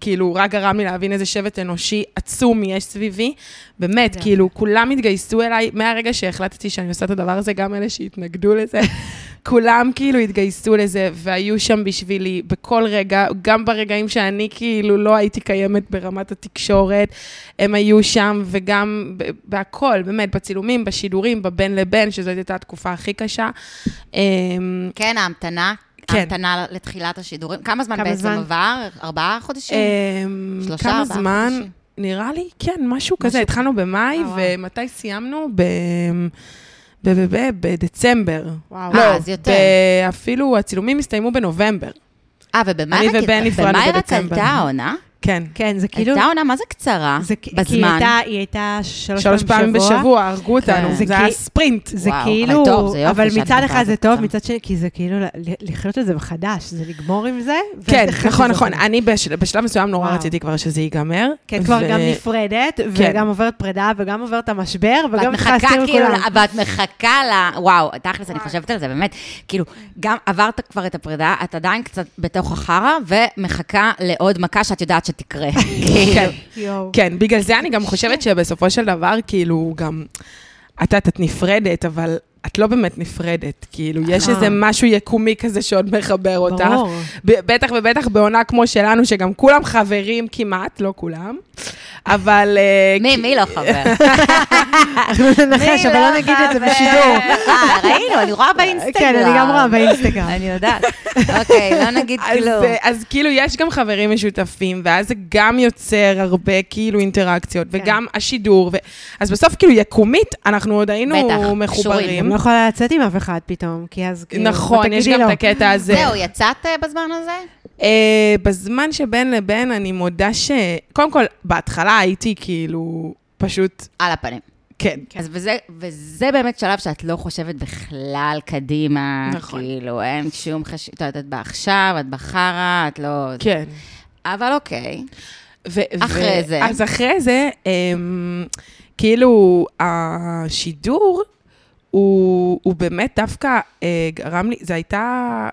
כאילו, רק גרם לי להבין איזה שבט אנושי עצום יש סביבי. באמת, זה כאילו, כולם התגייסו אליי, מהרגע שהחלטתי שאני עושה את הדבר הזה, גם אלה שהתנגדו לזה, <laughs> כולם כאילו התגייסו לזה, והיו שם בשבילי בכל רגע, גם ברגעים שאני כאילו לא הייתי קיימת ברמת התקשורת, הם היו שם, וגם ב- בהכל, באמת, בצילומים, בשידורים, בבין לבין, שזאת הייתה התקופה הכי קשה. אמ, כן, ההמתנה. כן. ההמתנה לתחילת השידורים. כמה זמן כמה בעצם זמן? עבר? ארבעה חודשים? אמ, שלושה, כמה ארבעה זמן? חודשים. נראה לי, כן, משהו כזה. משהו התחלנו במאי, וואו. ומתי סיימנו? ב... ב- ב- ב- בדצמבר. וואו. לא, אז יותר. אפילו הצילומים הסתיימו בנובמבר. אה, ובמאי אני רק- ובן נפרדנו במאי רק בדצמבר. עלתה העונה? כן. כן, זה כאילו... הייתה עונה, מה זה קצרה? זה כי- כי היא בזמן. הייתה- היא הייתה שלוש שלוש פעמים בשבוע, הרגו אותנו. כן. זה זה היה כי- ספרינט. זה וואו, כאילו, אבל טוב, זה יופי אבל מצד אחד זה טוב. מצד שני, כי זה כאילו לחיות את זה מחדש, זה לגמור עם זה. כן, נכון, זה נכון. זה- אני בשל- בשלב מסוים נורא וואו. רציתי כבר שזה ייגמר. כן, כבר ו- גם נפרדת, כן. וגם עוברת פרידה, וגם עוברת המשבר, וגם מחכה נכנסתי כאילו, לכולם. ואת מחכה ל... וואו, תכלס, אני חושבת על זה, באמת, כאילו, גם עברת כבר את הפרידה, את עדיין קצת בתוך החרא, ומחכה לעוד מכה שאת יודעת שתקרה. <laughs> כאילו. יואו. כן, בגלל זה אני גם חושבת שבסופו של דבר, כאילו, גם, את יודעת, את נפרדת, אבל את לא באמת נפרדת. כאילו, יש אה. איזה משהו יקומי כזה שעוד מחבר אותך. ברור. בטח ובטח בעונה כמו שלנו, שגם כולם חברים כמעט, לא כולם, אבל... אה, מי, מי לא חבר? אנחנו ננחש, אבל לא נגיד את זה בשידור. אה, ראינו, אני רואה באינסטגרם. כן, אני גם רואה באינסטגרם. אני יודעת. אוקיי, לא נגיד אז, כלום. אז כאילו, יש גם חברים משותפים, ואז זה גם יוצר הרבה כאילו אינטראקציות, כן. וגם השידור. אז בסוף כאילו יקומית, אנחנו עוד היינו. מחוברים. אני לא יכולה לצאת עם אף אחד פתאום, כי אז כאילו... נכון, יש גם? את הקטע הזה. זהו, יצאת אה, בזמן הזה? אה, בזמן שבין לבין, אני מודה ש... קודם כל, בהתחלה הייתי כאילו, פשוט, על הפנים. כן. אז וזה, וזה באמת שלב שאת לא חושבת בכלל קדימה. נכון. כאילו, אין שום חשיבות, את יודעת, את באה עכשיו, את בחרא, את לא... כן. אבל אוקיי. ו- אחרי ו- זה. אז אחרי זה, אמ, כאילו, השידור, הוא, הוא באמת דווקא אה, גרם לי, זה הייתה,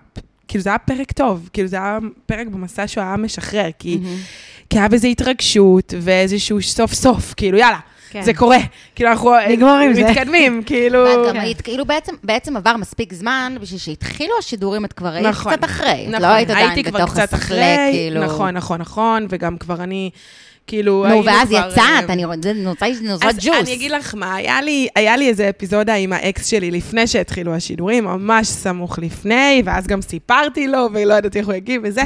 כאילו זה היה פרק טוב, כאילו זה היה פרק במסע שהוא היה משחרר, כי, כי היה בזה התרגשות ואיזשהו סוף סוף, כאילו יאללה, כן. זה קורה, כאילו אנחנו נגמור עם זה. מתקדמים, <laughs> כאילו... ואת גם כן. היית, כאילו בעצם, בעצם עבר מספיק זמן בשביל שהתחילו השידורים, את כבר היית נכון. קצת אחרי. את נכון, לא היית עדיין בתוך אחרי, כאילו. נכון, נכון, נכון, וגם כבר אני, כאילו, נו, היינו ואז כבר, יצאת, אה, אני רוצה, ג'וס. אני אגיד לך מה, היה לי, היה לי איזה אפיזודה עם האקס שלי לפני שהתחילו השידורים, ממש סמוך לפני, ואז גם סיפרתי לו, ולא ידעתי איך הוא יגיב וזה,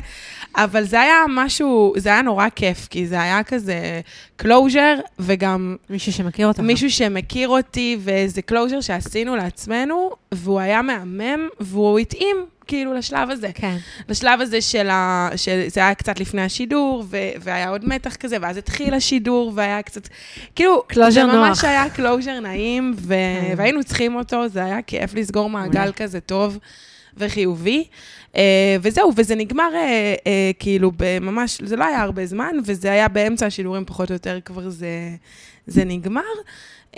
אבל זה היה משהו, זה היה נורא כיף, כי זה היה כזה closure, וגם מישהו שמכיר אותך. מישהו שמכיר אותי, ואיזה closure שעשינו לעצמנו, והוא היה מהמם, והוא התאים, כאילו, לשלב הזה. כן. לשלב הזה של ה... שזה היה קצת לפני השידור, ו... והיה עוד מתח כזה, ואז התחיל השידור, והיה קצת... כאילו, זה ממש נוח. היה closure נעים, ו... כן. והיינו צריכים אותו, זה היה כיף לסגור מעגל. כזה טוב וחיובי. Uh, וזהו, וזה נגמר uh, uh, כאילו בממש, זה לא היה הרבה זמן, וזה היה באמצע השידורים פחות או יותר, כבר זה, זה נגמר. Um,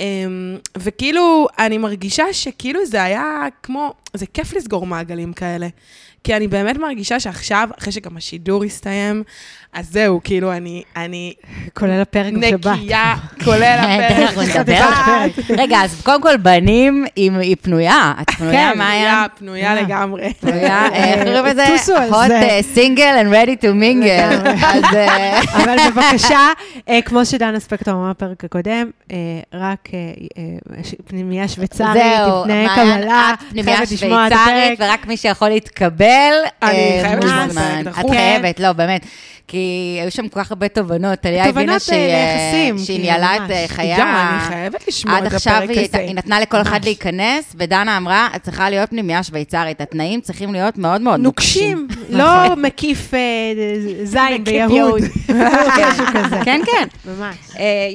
וכאילו, אני מרגישה שכאילו זה היה כמו, זה כיף לסגור מעגלים כאלה. כי אני באמת מרגישה שעכשיו, אחרי שגם השידור הסתיים, אז זהו, כאילו, אני, אני כולל הפרק בשבת. נקייה, כולל <laughs> הפרק. בשבת. רגע, אז קודם כל, בנים, היא היא פנויה. את פנויה, כן, מאיה? פנויה, פנויה אה. לגמרי. פנויה, אה, <laughs> איך קוראים לזה? טוסו על hot זה. uh, single and ready to mingle. אז אה, <laughs> אבל בבקשה, אה, כמו שדנה ספקטור אמר בפרק הקודם, אה, רק אה, אה, פנימייה שוויצרית, מעיין, קבלה, חייבת לשמוע את הפרק. ורק מי שיכול להתקבל, אני אה, חייבת לשמוע את. הפרק, את דחוף. חייבת, לא, באמת. כי היו שם כל כך הרבה תובנות. טליה הבינה שהיא, אה, אה, שהיא ניהלה את. אה, חייה. גם, אני חייבת לשמוע עד את עכשיו הפרק היא, הייתה- הזה. היא נתנה לכל אחד. להיכנס, ודנה אמרה, את צריכה להיות פנימייה שוויצרית. התנאים צריכים להיות מאוד מאוד נוקשים. לא מקיף אה, זין מקיף ביהוד. <laughs> כן, כן. ממש.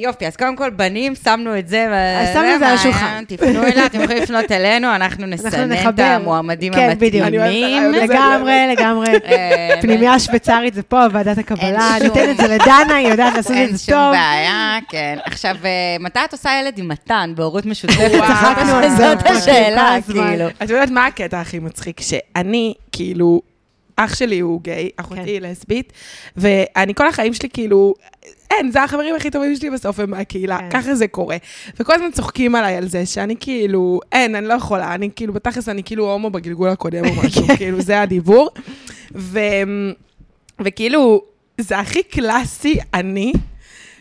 יופי, אז קודם כל, בנים, שמנו את זה. שמנו את זה על השולחן. תפנו אליה, אתם יכולים לפנות אלינו, אנחנו נסנן את. המועמדים כן, בדיוק. המתאימים. הרעיון הזה. לגמרי, לגמרי. <laughs> פנימייה שוויצרית זה פה, ועדת הקבלה, אין שום- ניתן את זה לדנה, היא יודעת לעשות את אין זה שום טוב. בעיה, כן. עכשיו, אה, מתי את עושה ילד עם מתן בהורות משותפת? וואו. צחקנו על זה, זאת השאלה. כאילו. את יודעת מה הקטע הכי מצחיק? שאני, כאילו, אח שלי הוא גיי, אחותי כן. היא לסבית, ואני כל החיים שלי, כאילו, אין, זה החברים הכי טובים שלי בסוף הם מהקהילה, כן. ככה זה קורה. וכל הזמן צוחקים עליי על זה, שאני כאילו, אין, אני לא יכולה, אני כאילו, בתכלס אני כאילו הומו בגלגול הקודם או משהו, כאילו, זה הדיבור. ו... וכאילו, זה הכי קלאסי, אני.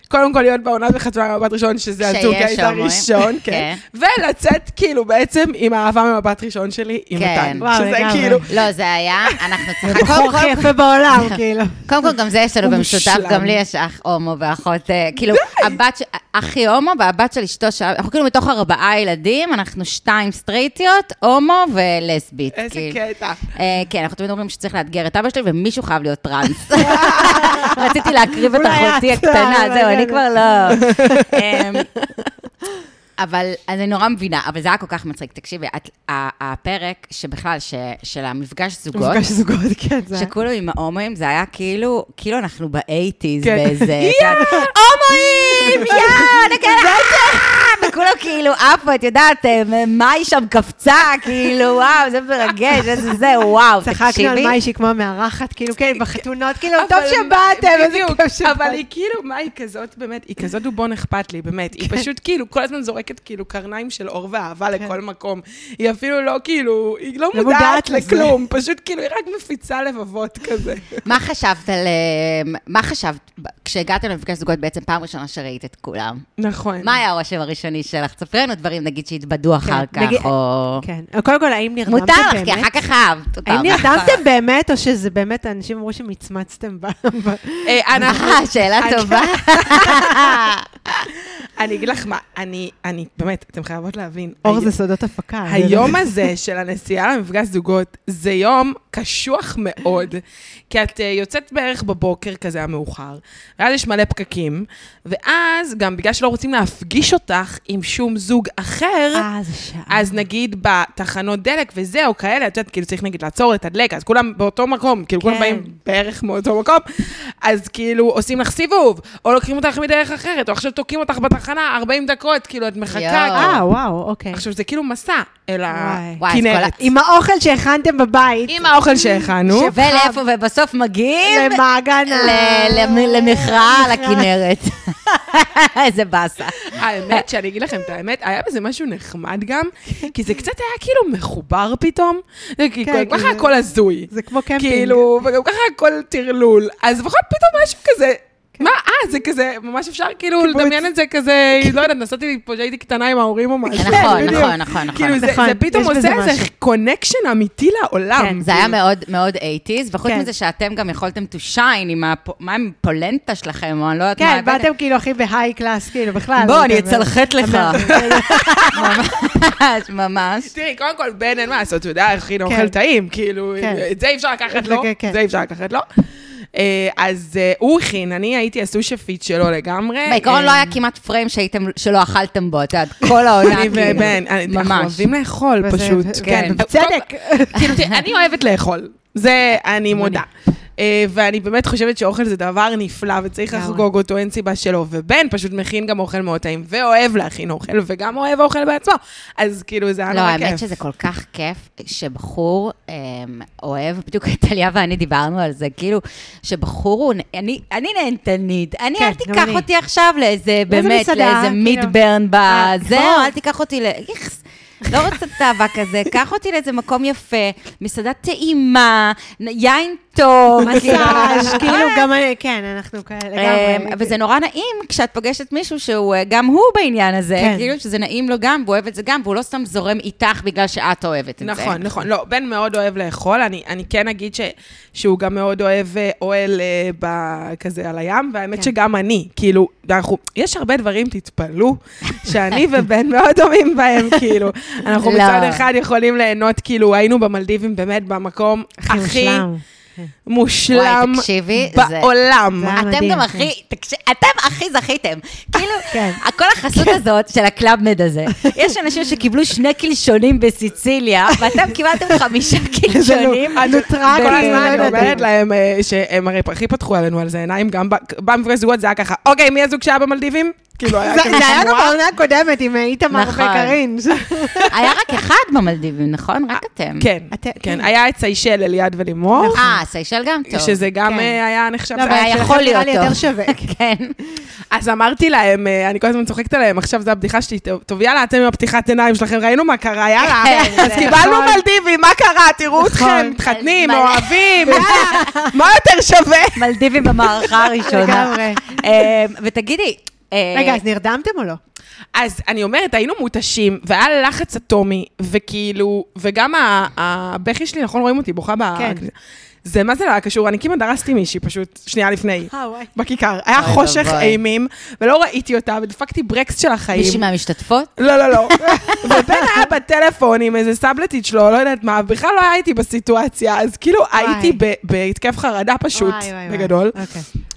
קודם כל להיות בעונת בחתונה במבט ראשון, שזה הזוג הומואים. הראשון, <laughs> כן. ולצאת כאילו בעצם עם האהבה ממבט ראשון שלי, עם כן. מתן. שזה. כאילו, לא, זה היה, אנחנו צריכים... הבחור קודם הכי יפה בעולם, <laughs> כאילו. קודם כל, גם זה יש לנו במשותף. גם לי יש אח הומו ואחות, אה, כאילו, הבת, ש- אחי הומו והבת של אשתו, אנחנו כאילו מתוך ארבעה ילדים, אנחנו שתיים סטרייטיות, הומו ולסבית. איזה כאילו. קטע. אה, כן, אנחנו תמיד אומרים שצריך לאתגר את אבא שלי, ומישהו חייב להיות טראנס. <laughs> רציתי להקריב את אחותי הקטנה, זהו, אני מעניין. כבר לא... <laughs> אמ, אבל אני נורא מבינה, אבל זה היה כל כך מצחיק. תקשיבי, את- הפרק שבכלל, ש- של המפגש זוגות, מפגש זוגות, כן, זה... שכולו עם ההומואים, זה היה כאילו, כאילו אנחנו באייטיז כן. באיזה... יודעת, <laughs> הומואים, יאללה, נגלה! כולם כאילו עפו, את יודעת, אה, מאי שם קפצה, כאילו, וואו, זה מרגש, איזה זה, וואו, צחקנו על תקשיבי. מאי שהיא כמו מארחת, כאילו, כן, <laughs> בחתונות, כאילו, טוב שבאתם, איזה כיף שבאתם. אבל היא כאילו, מה היא כזאת, באמת, היא כזאת דובון אכפת לי, באמת. היא פשוט כאילו, כל הזמן זורקת כאילו קרניים של אור ואהבה לכל מקום. היא אפילו לא כאילו, היא לא לא מודעת. לכלום, <laughs> פשוט כאילו, היא רק מפיצה לבבות כזה. מה חשבת על... אה, מה חשבת, כשהגעתם למפגש זוגות בעצם פעם ראשונה שראית את כולם? נכון. מה היה הרושם הראשוני שלך? ספרי לנו דברים, נגיד, שהתבדו אחר כך, נגיד- או... כן. קודם כל, האם נרדמתם מותר באמת? לך, כי אחר כך אהבת אותם. האם נרדמתם באמת, או שזה באמת, אנשים אמרו שמצמצתם ב... אה, אה, שאלה טובה. <laughs> אני אגיד לך מה, אני, אני, באמת, אתם חייבות להבין. אור זה סודות הפקה. היום לא- הזה של הנסיעה למפגש זוגות, זה יום קשוח מאוד, כי את uh, יוצאת בערך בבוקר כזה המאוחר, ואז יש מלא פקקים, ואז גם בגלל שלא רוצים להפגיש אותך עם שום זוג אחר, אה, זה שעה. אז נגיד בתחנות דלק וזה, או כאלה, את יודעת, כאילו צריך נגיד לעצור, לתדלק, אז כולם באותו מקום, כאילו כולם כן. באים בערך מאותו מקום, אז כאילו עושים לך סיבוב, או לוקחים אותך מדרך אחרת, או עכשיו תוקעים אותך בתחנה 40 דקות, כאילו את מחכה. כאילו. אה, וואו, אוקיי. עכשיו, זה כאילו מסע אל אז הכנרת. עם האוכל שהכנתם בבית, עם האוכל שהכנו. ולאיפה, ובסוף מגיעים? למעגן למכרעה על הכנרת. <laughs> איזה באסה. האמת, שאני אגיד לכם את האמת, היה בזה משהו נחמד גם, כי זה קצת היה כאילו מחובר פתאום. זה כן, כי ככה הכל הזוי. זה כמו קמפינג. כאילו, וגם ככה הכל טרלול. אז לפחות פתאום משהו כזה... מה, אה, זה כזה, ממש אפשר כאילו. לדמיין את זה כזה, לא יודעת, נסעתי פה כשהייתי קטנה עם ההורים או משהו. נכון, בדיוק. נכון, נכון, נכון. כאילו, זה נכון, זה פתאום עושה איזה. connection אמיתי לעולם. כן, זה היה. מאוד מאוד 80's, וחוץ כן. מזה שאתם גם יכולתם to shine עם הפ- מה עם פולנטה שלכם, או אני לא יודעת מה. כן. באתם כאילו הכי ב high class, כאילו, בכלל. בוא, אני אצלחת לך. ממש, ממש. תראי, קודם כל, בן, אין מה לעשות, הוא יודע, הכין אוכל כן. טעים, כאילו, כן. את זה אי אפשר לקחת לו, כן, כן. זה אי אפשר לקחת לו. אה, אז אה, הוא הכין, אני הייתי הסושפית שלו לגמרי. בעיקרון אה, לא היה כמעט פריים שהייתם, שלא אכלתם בו, את יודעת, כל העונה. אני כאילו. ובן, אנחנו. אוהבים לאכול פשוט. כן, אה, בצדק. כאילו, אני אוהבת לאכול, זה אני מודה. אה, ואני באמת חושבת שאוכל זה דבר נפלא, וצריך. לחגוג אותו, אין סיבה שלא. ובן פשוט מכין גם אוכל מאוד טעים, ואוהב להכין אוכל, וגם אוהב אוכל בעצמו. אז כאילו, זה היה לא, נורא כיף. האמת שזה כל כך כיף שבחור אמ, אוהב, בדיוק טליה ואני דיברנו על זה, כאילו, שבחור הוא, אני, נהנתנית, אני, כן, אל תיקח. אותי עכשיו לאיזה, באמת, לאיזה כאילו. מידברן אה, בזה, אל תיקח אותי ל... לא רוצה תאווה כזה, קח אותי לאיזה מקום יפה, מסעדה טעימה, יין טוב. מסאז', כאילו, גם אני, כן, אנחנו כאלה, אמ, לגמרי. וזה נורא נעים כשאת פוגשת מישהו שהוא, אה, גם הוא בעניין הזה, כן. כאילו שזה נעים לו גם, והוא אוהב את זה גם, והוא לא סתם זורם איתך בגלל שאת אוהבת את זה. נכון, נכון. לא, בן מאוד אוהב לאכול. אני, אני כן אגיד ש, שהוא גם מאוד אוהב אה, אוהל אה, כזה על הים, והאמת כן. שגם אני, כאילו, יש הרבה דברים, תתפלאו, שאני ובן מאוד דומים בהם, כאילו. אנחנו לא. מצד אחד יכולים ליהנות, כאילו, היינו במלדיבים באמת במקום הכי הכי מושלם. מושלם וואי, תקשיבי, בעולם. זה אתם מדהים, גם כן. הכי, תקש- אתם הכי זכיתם. כאילו, כן. כל החסות הזאת של ה Club Med הזה, <laughs> יש אנשים שקיבלו שני קלשונים בסיציליה, ואתם קיבלתם חמישה <laughs> קלשונים. הנוטרל, כל הזמן. אומרת להם אה, שהם הרי הכי פתחו עלינו על זה עיניים, גם ב- במפגש זוגות זה היה ככה, אוקיי, מי הזוג שהיה במלדיבים? כאילו, היה זה כזה זה היה גם. בעונה הקודמת עם איתמר נכון. וקארין. <laughs> היה רק אחד במלדיבים, נכון? רק אתם. כן, אתם- כן, כן. היה את סיישל, אליעד ולימור, אה, סיישל גם טוב. שזה גם כן. אה, היה נחשב. לא, היה אבל יכול להיות לי טוב. יותר שווה. <laughs> כן. אז אמרתי להם, אה, אני כל הזמן צוחקת עליהם, עכשיו זו הבדיחה שלי, טוב, יאללה, אתם עם הפתיחת עיניים שלכם, ראינו מה קרה, יאללה. כן, אז זה קיבלנו נכון. מלדיבים, מה קרה? תראו אתכם, נכון. מתחתנים, מלא. אוהבים, מה יותר שווה? מלדיבים במערכה הראשונה. לגמרי. אה, ותגידי, אה, רגע, אז נרדמתם או לא? אז אני אומרת, היינו מותשים, והיה לחץ אטומי, וכאילו, וגם הבכי שלי, נכון, רואים אותי בוכה ב... כן. זה מה זה לא היה קשור, אני כמעט דרסתי מישהי פשוט, שנייה לפני, אה. בכיכר. היה חושך. אימים, ולא ראיתי אותה, ודפקתי ברקס של החיים. מישהי מהמשתתפות? לא, לא, לא. <laughs> ובן היה בטלפון עם איזה סאבלטית שלו, לא יודעת מה, בכלל לא הייתי בסיטואציה, אז כאילו הייתי בהתקף חרדה פשוט. בגדול.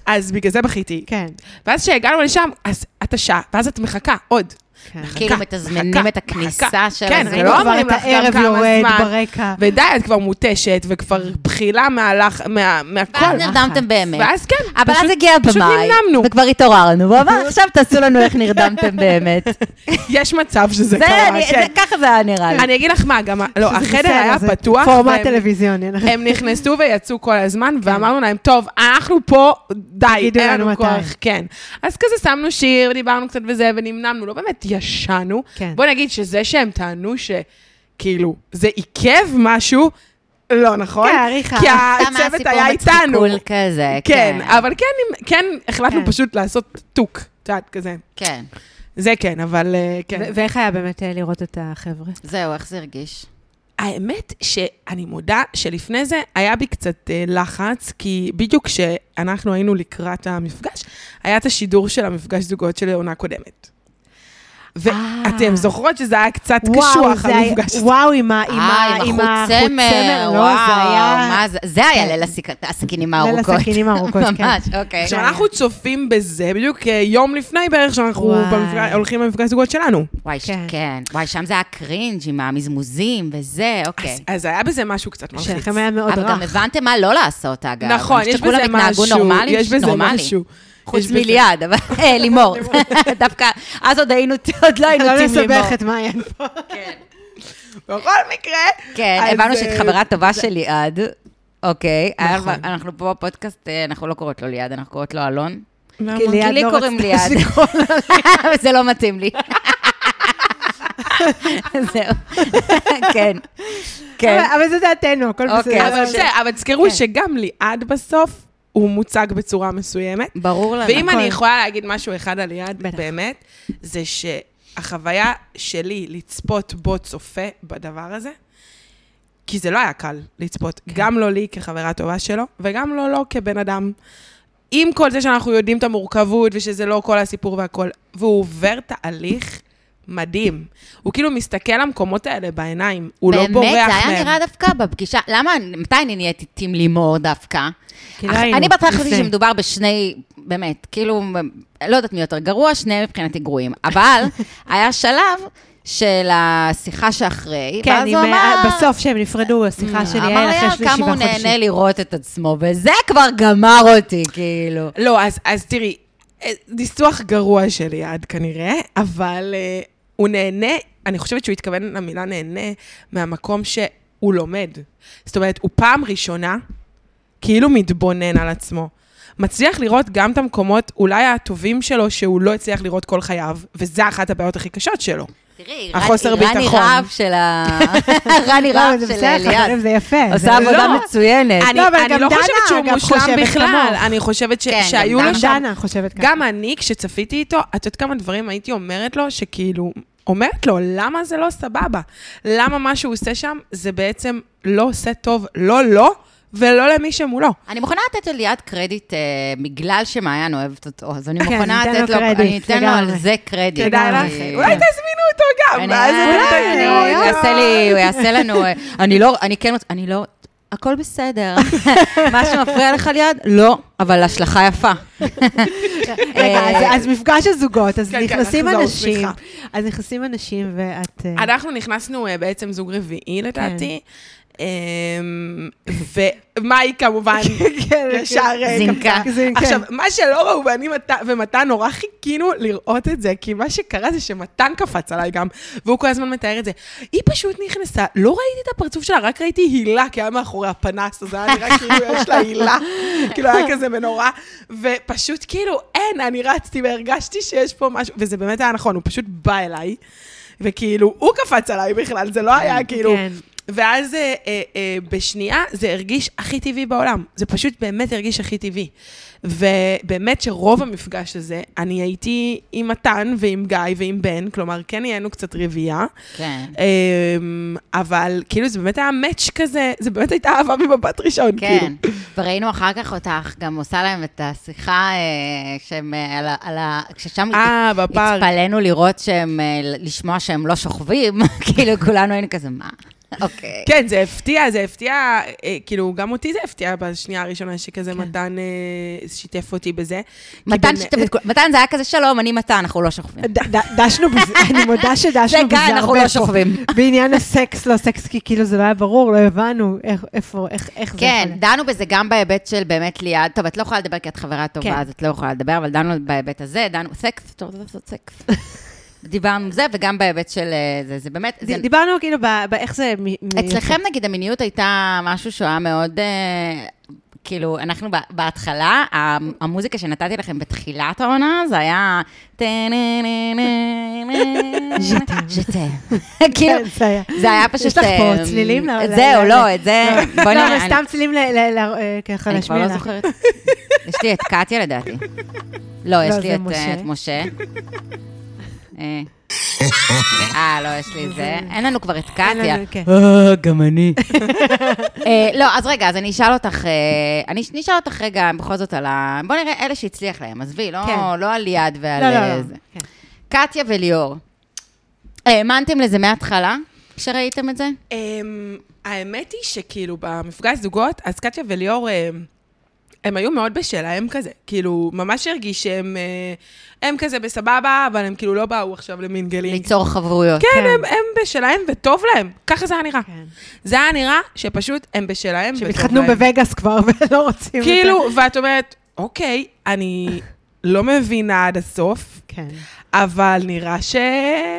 אז בגלל זה בכיתי. כן. ואז כשהגענו לשם, אז את השעה, ואז את מחכה עוד. כן. כאילו מתזמנים את הכניסה. של כן. זה לא כבר אומרים את לך גם הערב כמה יורד זמן. ברקע. ודי, את כבר מותשת, וכבר בחילה מהלך, מה- מהכל. ואז נרדמתם באמת. ואז כן, אבל פשוט- אז הגיע פשוט הבמאי, נמנמנו. וכבר התעוררנו, והוא אמר, עכשיו תעשו לנו איך נרדמתם באמת. <laughs> יש מצב שזה זה, קרה, כן. זה- ככה זה היה נראה לי. אני אגיד לך מה, גם, לא, החדר היה פתוח, פורמט טלוויזיוני. אנחנו- הם נכנסו ויצאו כל הזמן, ואמרנו להם, טוב, אנחנו פה, די, אין לנו לנו מתי." כוח. כן. אז כזה שמנו שיר, ודיברנו קצת וזה, ונמנמנו, לא באמת ישנו. כן. בוא נגיד שזה שהם טענו שכאילו, זה עיכב משהו, לא נכון? כן, עריכה. כי סתם היה הצוות היה איתנו. מצחיקול כזה, כן, כן. אבל כן, כן, החלטנו כן. פשוט לעשות טוק, את יודעת, כזה. כן. זה כן, אבל אה, כן. ו- ואיך היה באמת אה, לראות את החבר'ה? זהו, איך זה הרגיש? האמת שאני מודה שלפני זה היה בי קצת אה, לחץ, כי בדיוק כשאנחנו היינו לקראת המפגש, היה את השידור של המפגש זוגות של העונה קודמת. ואתם זוכרות שזה היה קצת קשוח, המפגש הזה. וואו, עם אה, ה- עם עם החוט החוט צמר, צמר, לא, וואו, זה היה... מה זה? זה היה כן. ליל הסכינים ליל הארוכות. הסכינים הארוכות, כן. ממש, אוקיי. עכשיו, אנחנו צופים בזה בדיוק אה, יום לפני בערך שאנחנו הולכים למפגש זוגות שלנו. וואי, כן. כן. וואי, שם זה היה קרינג' עם המזמוזים וזה, אוקיי. אז- היה בזה משהו קצת מלחיץ. שלכם היה מאוד אבל גם רך. הבנתם מה לא לעשות, אגב. נכון, יש בזה התנהגו משהו, נורמלי, יש בזה. משהו. חוץ מליעד, אבל... <laughs> אה, לימור. <laughs> דווקא, אז עוד היינו, <laughs> עוד לא היינו לא טים לימור. נסבך את מעיין פה. כן. בכל מקרה... כן, הבנו אה, שאת חברה טובה של ליעד. אוקיי. נכון. אנחנו פה בפודקאסט, אה, אנחנו לא קוראות לו ליעד, אנחנו קוראות לו אלון. כי ליעד כי לי לא קוראים רצתה ליעד. וזה לא מתאים לי. זהו. כן. כן. אבל- זה דעתנו, הכל אוקיי, בסדר. זה, אבל תזכרו כן. שגם ליעד בסוף, הוא מוצג בצורה מסוימת. ברור לנו. ואם הכל. אני יכולה להגיד משהו אחד על ליעד, בטח. באמת, זה שהחוויה שלי לצפות בו צופה בדבר הזה, כי זה לא היה קל לצפות, כן. גם לא לי כחברה טובה שלו, וגם לא לו כבן אדם. עם כל זה שאנחנו יודעים את המורכבות ושזה לא כל הסיפור והכל, והוא עובר תהליך מדהים. הוא כאילו מסתכל למקומות האלה בעיניים, הוא לא בורח מהם. באמת, זה היה נראה דווקא בפגישה, למה, מתי אני נהייתי טים לימור דווקא? לא היינו אני בהתחלה חשבתי. שמדובר בשני, באמת, כאילו, לא יודעת מי יותר גרוע, שניהם מבחינתי גרועים. אבל <laughs> היה שלב של השיחה שאחרי, כן, ואז הוא אמר... אה, בסוף שהם נפרדו, השיחה של אמר יעל אחרי שבעה כמה הוא חודשים. נהנה לראות את עצמו, וזה כבר גמר אותי, כאילו. לא, אז, אז תראי, אה, ניסוח גרוע של ליעד כנראה, אבל uh, הוא נהנה, אני חושבת שהוא התכוון למילה נהנה, מהמקום שהוא לומד. זאת אומרת, הוא פעם ראשונה כאילו מתבונן על עצמו. מצליח לראות גם את המקומות אולי הטובים שלו, שהוא לא הצליח לראות כל חייו, וזה אחת הבעיות הכי קשות שלו. תראי, החוסר רני. רהב של ה... <laughs> רני לא, רהב זה של. חברים, זה יפה. עושה עבודה לא. מצוינת. אני, לא, גם לא חושבת שהוא מושלם חושבת בכלל. אני חושבת כן, גם שהיו. לו שם דנה חושבת ככה. גם אני, כשצפיתי איתו, את יודעת כמה דברים הייתי אומרת לו, שכאילו, אומרת לו, למה זה לא סבבה? למה מה שהוא עושה שם, זה בעצם לא עושה טוב, לא לו, ולא למי שמולו. אני מוכנה לתת לליעד קרדיט אה, בגלל שמעיין אוהבת אותו, אז אני כן, מוכנה לו לתת לו, קרדיט, אני אתן לו על. זה קרדיט. אני- לך. אולי תזמינו אותו גם, ואז אתם תכירו הוא. יעשה לי, הוא יעשה לנו, אה, אני לא, אני כן רוצה, אני לא, הכל בסדר. <laughs> מה שמפריע לך ליעד? לא, אבל השלכה יפה. <laughs> רגע, אה, אז- מפגש הזוגות, אז כן, כן, נכנסים נחזור, אנשים. אז נכנסים אנשים ואת... אה, אנחנו נכנסנו אה, בעצם זוג רביעי לדעתי, אמ, ומאי כמובן <laughs> כן, ישר אה, זינקה. עכשיו, מה שלא ראו, ואני מת- ומתן נורא חיכינו לראות את זה, כי מה שקרה זה שמתן קפץ עליי גם, והוא כל הזמן מתאר את זה. היא פשוט נכנסה, לא ראיתי את הפרצוף שלה, רק ראיתי הילה, כי היה מאחורי הפנס, אז היה נראה כאילו יש לה הילה, <laughs> כאילו היה כזה מנורה, ופשוט כאילו, אין, אני רצתי והרגשתי שיש פה משהו, וזה באמת היה נכון, הוא פשוט בא אליי, וכאילו, הוא קפץ עליי בכלל, זה לא היה כאילו... כן. ואז אה, אה, אה, בשנייה זה הרגיש הכי טבעי בעולם. זה פשוט באמת הרגיש הכי טבעי. ובאמת שרוב המפגש הזה, אני הייתי עם מתן ועם גיא ועם בן, כלומר, כן נהיינו קצת רביעייה, כן. אמ, אבל כאילו זה באמת היה מאץ' כזה, זה באמת הייתה אהבה ממבט ראשון, כן, כאילו. וראינו אחר כך אותך, גם עושה להם את השיחה אה, שהם אה, על ה... על ה- כששם אה, בפארק. התפלאנו לראות שהם, אה, לשמוע שהם לא שוכבים, <laughs> כאילו כולנו היינו כזה, מה? אוקיי. כן, זה הפתיע, זה הפתיע, אה, כאילו, גם אותי זה הפתיע בשנייה הראשונה שכזה מתן אה, שיתף אותי בזה. מתן שיתף את כולם. מתן זה היה כזה שלום, אני מתן, אנחנו לא שוכבים. דשנו בזה, <laughs> אני מודה שדשנו זה בזה גיא, אנחנו הרבה לא פה. שוכבים. בעניין הסקס, לא סקס, כי כאילו זה לא היה ברור, לא הבנו איך- איפה, איך איך זה כן. דנו בזה גם בהיבט של באמת ליעד, טוב, את לא יכולה לדבר כי את חברה כן. טובה, אז את לא יכולה לדבר, אבל דנו בהיבט הזה, דנו סקס, רוצה לעשות סקס. <laughs> דיברנו על זה, וגם בהיבט של אה, זה, זה באמת, זה- ד- דיברנו כאילו באיך זה... מ- מ- אצלכם נגיד המיניות הייתה משהו שהוא היה מאוד, אה, כאילו, אנחנו ב- בהתחלה, המוזיקה שנתתי לכם בתחילת העונה, זה היה... ז'טם. <laughs> כאילו, כן, זה היה. זה פשוט... יש לך פה אה, צלילים? זהו, לא, את זה... בוא לא, נראה. אבל אני- סתם צלילים אה, ככה אני כבר להשמיע לא לך. זוכרת. יש לי את קטיה לדעתי. לא, יש זה לי את משה. אה. אה. לא, יש לי זה. אין לנו כבר את קטיה. כן. אה, גם אני. <laughs> אה, לא, אז רגע, אז אני אשאל אותך, אה, אני אשאל אותך רגע בכל זאת על ה... בוא נראה אלה שהצליח להם, עזבי, לא כן. לא על ליעד ועל לא, לא. זה. כן. קטיה וליאור, האמנתם לזה מההתחלה, כשראיתם את זה? אמ, האמת היא שכאילו במפגש זוגות, אז קטיה וליאור, אמ, הם היו מאוד בשלהם כזה. כאילו, ממש הרגיש שהם אה, הם כזה בסבבה, אבל הם כאילו לא באו עכשיו למינגלינג. ליצור חברויות. כן, כן. הם, הם בשלהם וטוב להם. ככה זה היה נראה. כן. זה היה נראה שפשוט הם בשלהם וטוב להם. שהם התחתנו בווגאס כבר <laughs> ולא רוצים... יותר. כאילו, ואת אומרת, אוקיי, אני לא מבינה עד הסוף, כן. אבל נראה ש...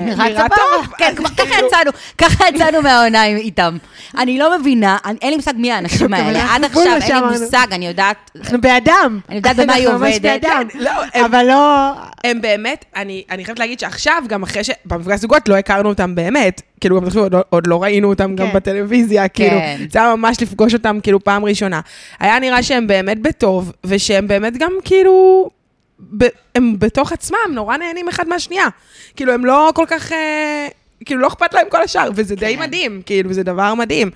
נראה סבבה. טוב. <laughs> כן, אז כמו- ככה כאילו- יצאנו, ככה יצאנו מהעונה איתם. אני לא מבינה, אני- אין לי מושג מי האנשים אבל האלה. עד עכשיו מה אין לי. מושג, אני יודעת... אנחנו באדם. אני יודעת במה היא עובדת. באדם. לא, אבל לא... הם באמת, אני, אני חייבת להגיד שעכשיו, גם אחרי ש... במפגש זוגות לא הכרנו אותם באמת. כאילו, גם תחשבו, עוד, לא- עוד לא ראינו אותם גם כן. בטלוויזיה, כאילו, כן. זה היה ממש לפגוש אותם כאילו פעם ראשונה. היה נראה שהם באמת בטוב, ושהם באמת גם כאילו, ב, הם בתוך עצמם נורא נהנים אחד מהשנייה. כאילו, הם לא כל כך, אה, כאילו, לא אכפת להם כל השאר, וזה די כן. מדהים, כאילו, זה דבר מדהים.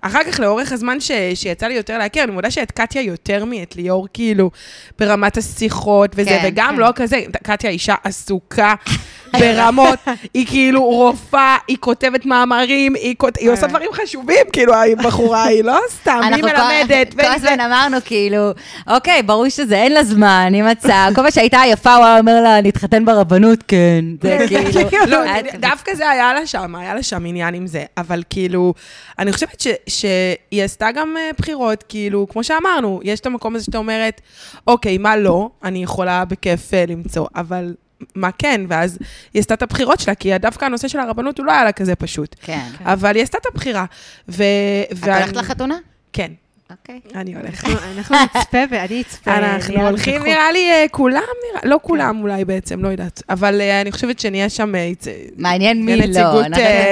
אחר כך, לאורך הזמן ש, שיצא לי יותר להכיר, אני מודה שאת קטיה יותר מאת ליאור, כאילו, ברמת השיחות וזה, כן, וגם כן. לא כזה, קטיה אישה עסוקה <laughs> ברמות, היא כאילו רופאה, היא כותבת מאמרים, היא, כות... היא עושה דברים חשובים, כאילו, הבחורה היא לא סתם, היא אנחנו כל- מלמדת, כל וזה... הזמן אמרנו, כאילו, אוקיי, ברור שזה, אין לה זמן, היא מצאה. כל מה שהייתה יפה, הוא היה אומר לה, נתחתן ברבנות, כן. זה כאילו... <laughs> לא. דווקא זה היה לה שם, היה לה שם עניין עם זה, אבל כאילו, אני חושבת ש, שהיא עשתה גם אה, בחירות, כאילו, כמו שאמרנו, יש את המקום הזה שאתה אומרת, אוקיי, מה לא, אני יכולה בכיף אה, למצוא, אבל מה כן, ואז היא עשתה את הבחירות שלה, כי דווקא הנושא של הרבנות הוא לא היה לה כזה פשוט. כן. אבל היא עשתה את הבחירה. ו... את הולכת לחתונה? כן, אוקיי. אני הולכת. אנחנו- אנחנו נצפה ואני אצפה. אנחנו הולכים. נראה לי, אה, כולם, לא כולם אולי בעצם, לא יודעת. אבל אה, אני חושבת שנהיה שם... אה, מעניין מי לא.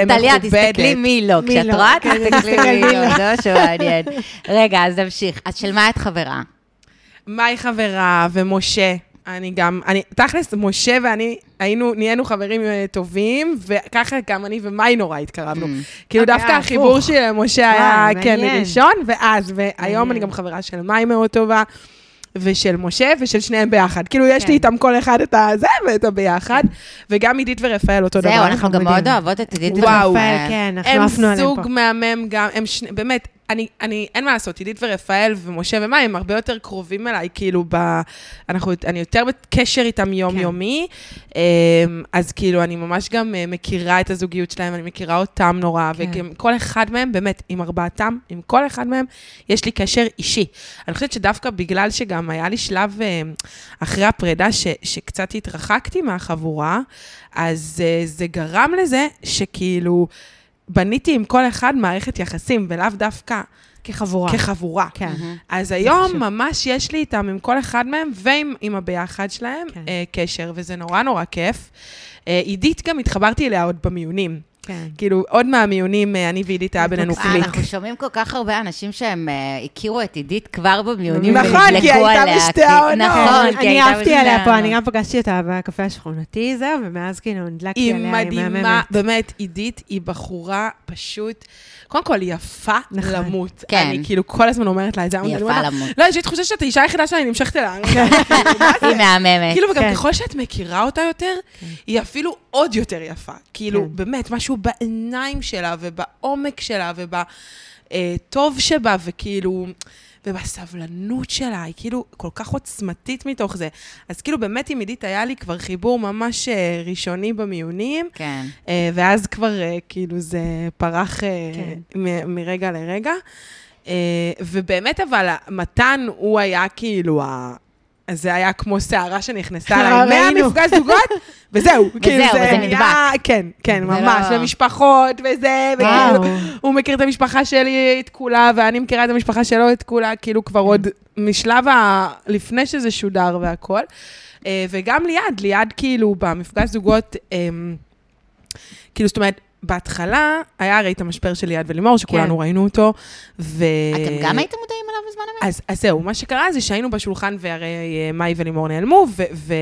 טליה. תסתכלי מי לא. כשאת לא, רואה, כן, תסתכלי תסתכל מי לא. לא. זה מה שמעניין. רגע, אז נמשיך. אז של מה את חברה? מאי חברה ומשה. אני גם, אני, תכלס, משה ואני היינו, נהיינו חברים אה, טובים, וככה גם אני ומאי נורא התקרבנו. Mm. כאילו אוקיי, דווקא הפוך. החיבור של משה היה, כן. ראשון, ואז, והיום מעניין. אני גם חברה של מאי מאוד טובה. ושל משה ושל שניהם ביחד. כאילו, יש כן. לי איתם כל אחד את הזה ואת הביחד, וגם עידית ורפאל אותו דבר. זהו, אנחנו גם. מאוד אוהבות את עידית. ורפאל. רפאל, כן, אנחנו הם עפנו עליהם זוג פה. מהמם גם, הם שני, באמת, אני, אני, אין מה לעשות, עידית ורפאל ומשה ומאי הם הרבה יותר קרובים אליי, כאילו, ב, אנחנו, אני יותר בקשר איתם יומיומי, כן. אז כאילו, אני ממש גם אה, מכירה את הזוגיות שלהם, אני מכירה אותם נורא, כן. וגם כל אחד מהם, באמת, עם ארבעתם, עם כל אחד מהם, יש לי קשר אישי. אני חושבת שדווקא בגלל שגם היה לי שלב אה, אחרי הפרידה, ש, שקצת התרחקתי מהחבורה, אז אה, זה גרם לזה שכאילו... בניתי עם כל אחד מערכת יחסים, ולאו דווקא כחבורה. כחבורה. כן. אז היום חשוב. ממש יש לי איתם, עם כל אחד מהם, ועם עם הביחד שלהם, כן. אה, קשר, וזה נורא נורא כיף. אה, עידית גם התחברתי אליה עוד במיונים. כן. כאילו, עוד מהמיונים, אה, אני ועידית היה בינינו אה, אה, קליק. אנחנו שומעים כל כך הרבה אנשים שהם אה, הכירו את עידית כבר במיונים נכון, כי הייתה עליה, בשתי כי- העונות. נכון, כי אני הייתה אהבתי בשתי עליה פה, העונות. אני גם פגשתי אותה בקפה השכונתי, זהו, ומאז כאילו נדלקתי היא עליה, היא מדהימה. באמת, עידית היא בחורה פשוט, קודם כל, היא יפה נכון. למות. כן. אני כאילו כל הזמן אומרת לה את זה. היא אני יפה למות. לא, יש לי תחושה שאת האישה היחידה שאני נמשכת אליה. <laughs> היא מהממת. כאילו, וגם כן. ככל שאת מכירה אותה יותר, היא אפילו עוד יותר יפה. כאילו, כן. באמת, משהו בעיניים שלה, ובעומק שלה, ובטוב שבה, וכאילו... ובסבלנות שלה, היא כאילו כל כך עוצמתית מתוך זה. אז כאילו באמת עם עידית היה לי כבר חיבור ממש אה, ראשוני במיונים, כן. אה, ואז כבר אה, כאילו זה פרח כן. מ- מרגע לרגע. ובאמת, אבל מתן, הוא היה כאילו ה... זה היה כמו סערה שנכנסה אליי. <laughs> מהמפגש זוגות, <laughs> וזהו. כאילו וזה נדבק. כן, כן, זה ממש, לא- ומשפחות, וזה. וכאילו, הוא מכיר את המשפחה שלי, את כולה, ואני מכירה את המשפחה שלו, את כולה, כאילו כבר עוד משלב ה... לפני שזה שודר והכל. אה, וגם ליעד, ליעד כאילו במפגש זוגות, אמ, כאילו, זאת אומרת, בהתחלה היה הרי את המשבר של ליעד ולימור, שכולנו כן. ראינו אותו, ו... אתם גם הייתם מודעים בזמן אמת? אז, אז זהו, מה שקרה זה שהיינו בשולחן, והרי אה, מאי ולימור נעלמו, ו... ו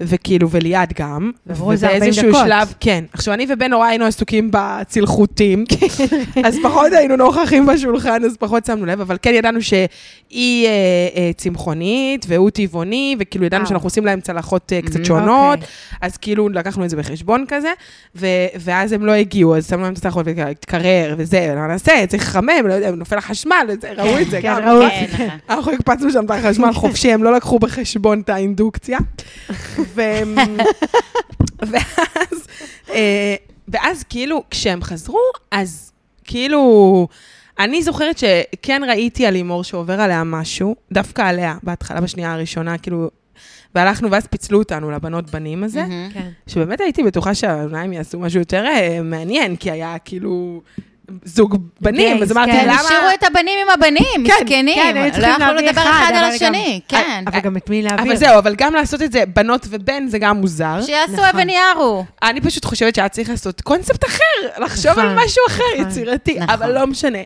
וכאילו, וליעד גם. ועברו איזה 40 ובאיזשהו דקות. שלב, כן. עכשיו, אני ובן נורא היינו עסוקים בצלחותים, <laughs> אז פחות היינו נוכחים בשולחן, אז פחות שמנו לב, אבל כן ידענו שהיא אה, אה, צמחונית, והוא טבעוני, וכאילו ידענו וואו. שאנחנו עושים להם צלחות אה, קצת Mhm. שונות, אוקיי. אז כאילו לקחנו את זה בחשבון כזה, ו- ואז הם לא הגיעו, אז שמנו להם את הצלחות והתקרר וזה, לא נעשה, צריך לחמם, לא יודע, נופל החשמל, וזה, ראו את זה כן, גם. כן, נכון. אנחנו הקפצנו שם את החשמל חופשי, הם לא לקחו בחשבון את האינדוקציה. ו... <laughs> ואז, אה, ואז כאילו, כשהם חזרו, אז כאילו, אני זוכרת שכן ראיתי על לימור שעובר עליה משהו, דווקא עליה, בהתחלה, בשנייה הראשונה, כאילו, והלכנו, ואז פיצלו אותנו לבנות בנים הזה. כן. שבאמת הייתי בטוחה שאולי הם יעשו משהו יותר אה, מעניין, כי היה כאילו זוג בנים, אז אמרתי, כן. למה... השאירו את הבנים עם הבנים, כן, מסכנים. כן, היו לא להביא לדבר אחד, על השני, גם- כן. אבל גם את מי להעביר. אבל זהו, אבל גם לעשות את זה בנות ובן זה גם מוזר. שיעשו נכון. אבן יערו. אני פשוט חושבת שהיה צריך לעשות קונספט אחר, לחשוב נכון, על משהו אחר, נכון. יצירתי, נכון. אבל לא משנה.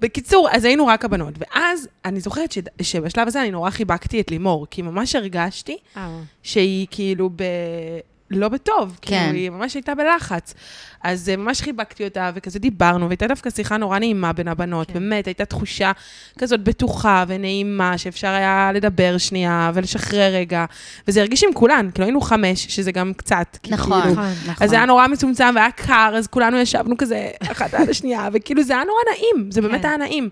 בקיצור, אז היינו רק הבנות, ואז אני זוכרת ש- שבשלב הזה אני נורא חיבקתי את לימור, כי ממש הרגשתי אה, שהיא כאילו ב... לא בטוב, כן. כאילו, היא ממש הייתה בלחץ. אז אה, ממש חיבקתי אותה, וכזה דיברנו, והייתה דווקא שיחה נורא נעימה בין הבנות, כן. באמת, הייתה תחושה כזאת בטוחה ונעימה, שאפשר היה לדבר שנייה ולשחרר רגע, וזה הרגיש עם כולן, כאילו היינו חמש, שזה גם קצת, נכון, כאילו, נכון. נכון. אז זה היה נורא מצומצם והיה קר, אז כולנו ישבנו כזה אחת על השנייה, <laughs> וכאילו זה היה נורא נעים, זה באמת כן. היה נעים.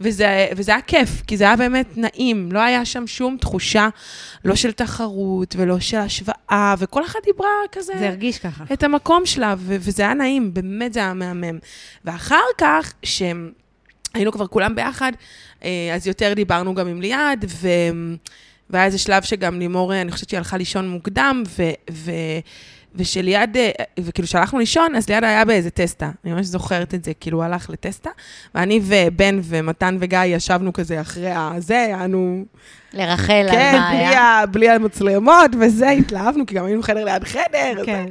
וזה, וזה היה כיף, כי זה היה באמת נעים, לא היה שם שום תחושה, לא של תחרות ולא של השוואה, וכל אחת דיברה כזה זה הרגיש ככה. את המקום שלה, וזה היה נעים, באמת זה היה מהמם. ואחר כך, שהיינו כבר כולם ביחד, אה, אז יותר דיברנו גם עם ליעד, ו... והיה איזה שלב שגם לימור, אה, אני חושבת שהיא הלכה לישון מוקדם, ו... ו... ושליד, אה, וכאילו כשהלכנו לישון, אז ליד היה באיזה טסטה. אני ממש זוכרת את זה, כאילו הוא הלך לטסטה, ואני ובן ומתן וגיא ישבנו כזה אחרי הזה, היינו, לרחל על כן, מה בלי, היה. ה, בלי המצלמות וזה, התלהבנו, כי גם היינו חדר ליד חדר. כן.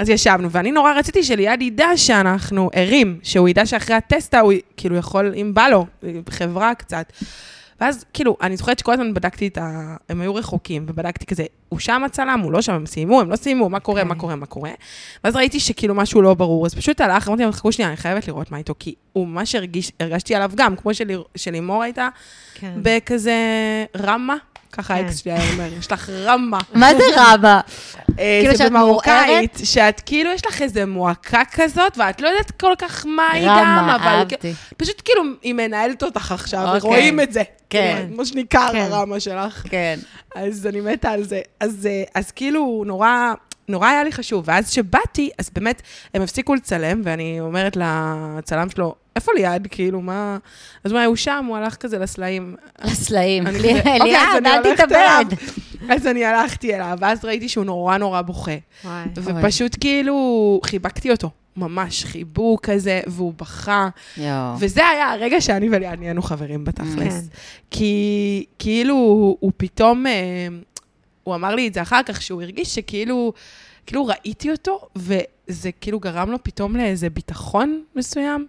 אז ישבנו, ואני נורא רציתי שליעד ידע שאנחנו ערים, שהוא ידע שאחרי הטסטה הוא כאילו יכול, אם בא לו, חברה קצת. ואז כאילו, אני זוכרת שכל הזמן בדקתי את ה... הם היו רחוקים, ובדקתי כזה, הוא שם הצלם, הוא לא שם, הם סיימו, הם לא סיימו, מה קורה, כן. מה קורה, מה קורה. ואז ראיתי שכאילו משהו לא ברור, אז פשוט הלך, אמרתי להם, חכו שנייה, אני חייבת לראות מה איתו, כי הוא ממש הרגיש, הרגשתי עליו גם, כמו של- שלימור הייתה, כן. בכזה רמה. ככה כן. האקס שלי היה אומר, יש לך רמה. מה זה רבה? אה, כאילו שאת במרוקאית, שאת כאילו, יש לך איזה מועקה כזאת, ואת לא יודעת כל כך מה היא גם, רמה, אבל אהבתי. פשוט כאילו, היא מנהלת אותך עכשיו, אוקיי. ורואים את זה. כן. כאילו, כמו שניכר כן. הרמה שלך. כן. אז אני מתה על זה. אז, אה, אז כאילו, נורא... נורא היה לי חשוב, ואז כשבאתי, אז באמת, הם הפסיקו לצלם, ואני אומרת לצלם שלו, איפה ליעד? כאילו, מה... אז אומר, הוא שם, הוא הלך כזה לסלעים. לסלעים. <laughs> אוקיי, ליעד, אל תתאבד. אז אני הלכתי אליו, ואז ראיתי שהוא נורא נורא בוכה. וואי. ופשוט כאילו חיבקתי אותו, ממש חיבוק כזה, והוא בכה. יואו. וזה היה הרגע שאני וליעד נהיינו חברים כן. בתכלס. כי כאילו הוא, הוא פתאום, אה, הוא אמר לי את זה אחר כך, שהוא הרגיש שכאילו, כאילו ראיתי אותו, וזה כאילו גרם לו פתאום לאיזה ביטחון מסוים,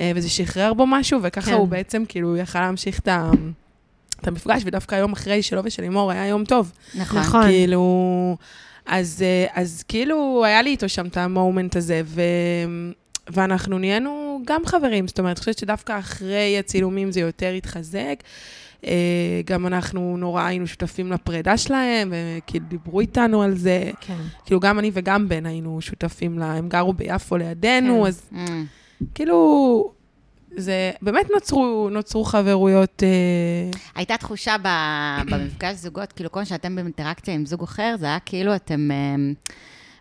אה, וזה שחרר בו משהו, וככה כן. הוא בעצם כאילו יכל להמשיך את ה... את המפגש, ודווקא היום אחרי שלו ושל לימור היה יום טוב. נכון. נכון. כאילו, אז, אה, אז כאילו היה לי איתו שם את המומנט הזה, ו, ואנחנו נהיינו גם חברים, זאת אומרת, אני חושבת שדווקא אחרי הצילומים זה יותר התחזק. אה, גם אנחנו נורא היינו שותפים לפרידה שלהם, וכאילו דיברו איתנו על זה. כן. כאילו, גם אני וגם בן היינו שותפים לה, הם גרו ביפו לידינו, כן. אז Mm. כאילו, זה, באמת נוצרו, נוצרו חברויות, אה, הייתה תחושה ב- במפגש זוגות, כאילו כל שאתם באינטראקציה עם זוג אחר, זה היה כאילו אתם אה,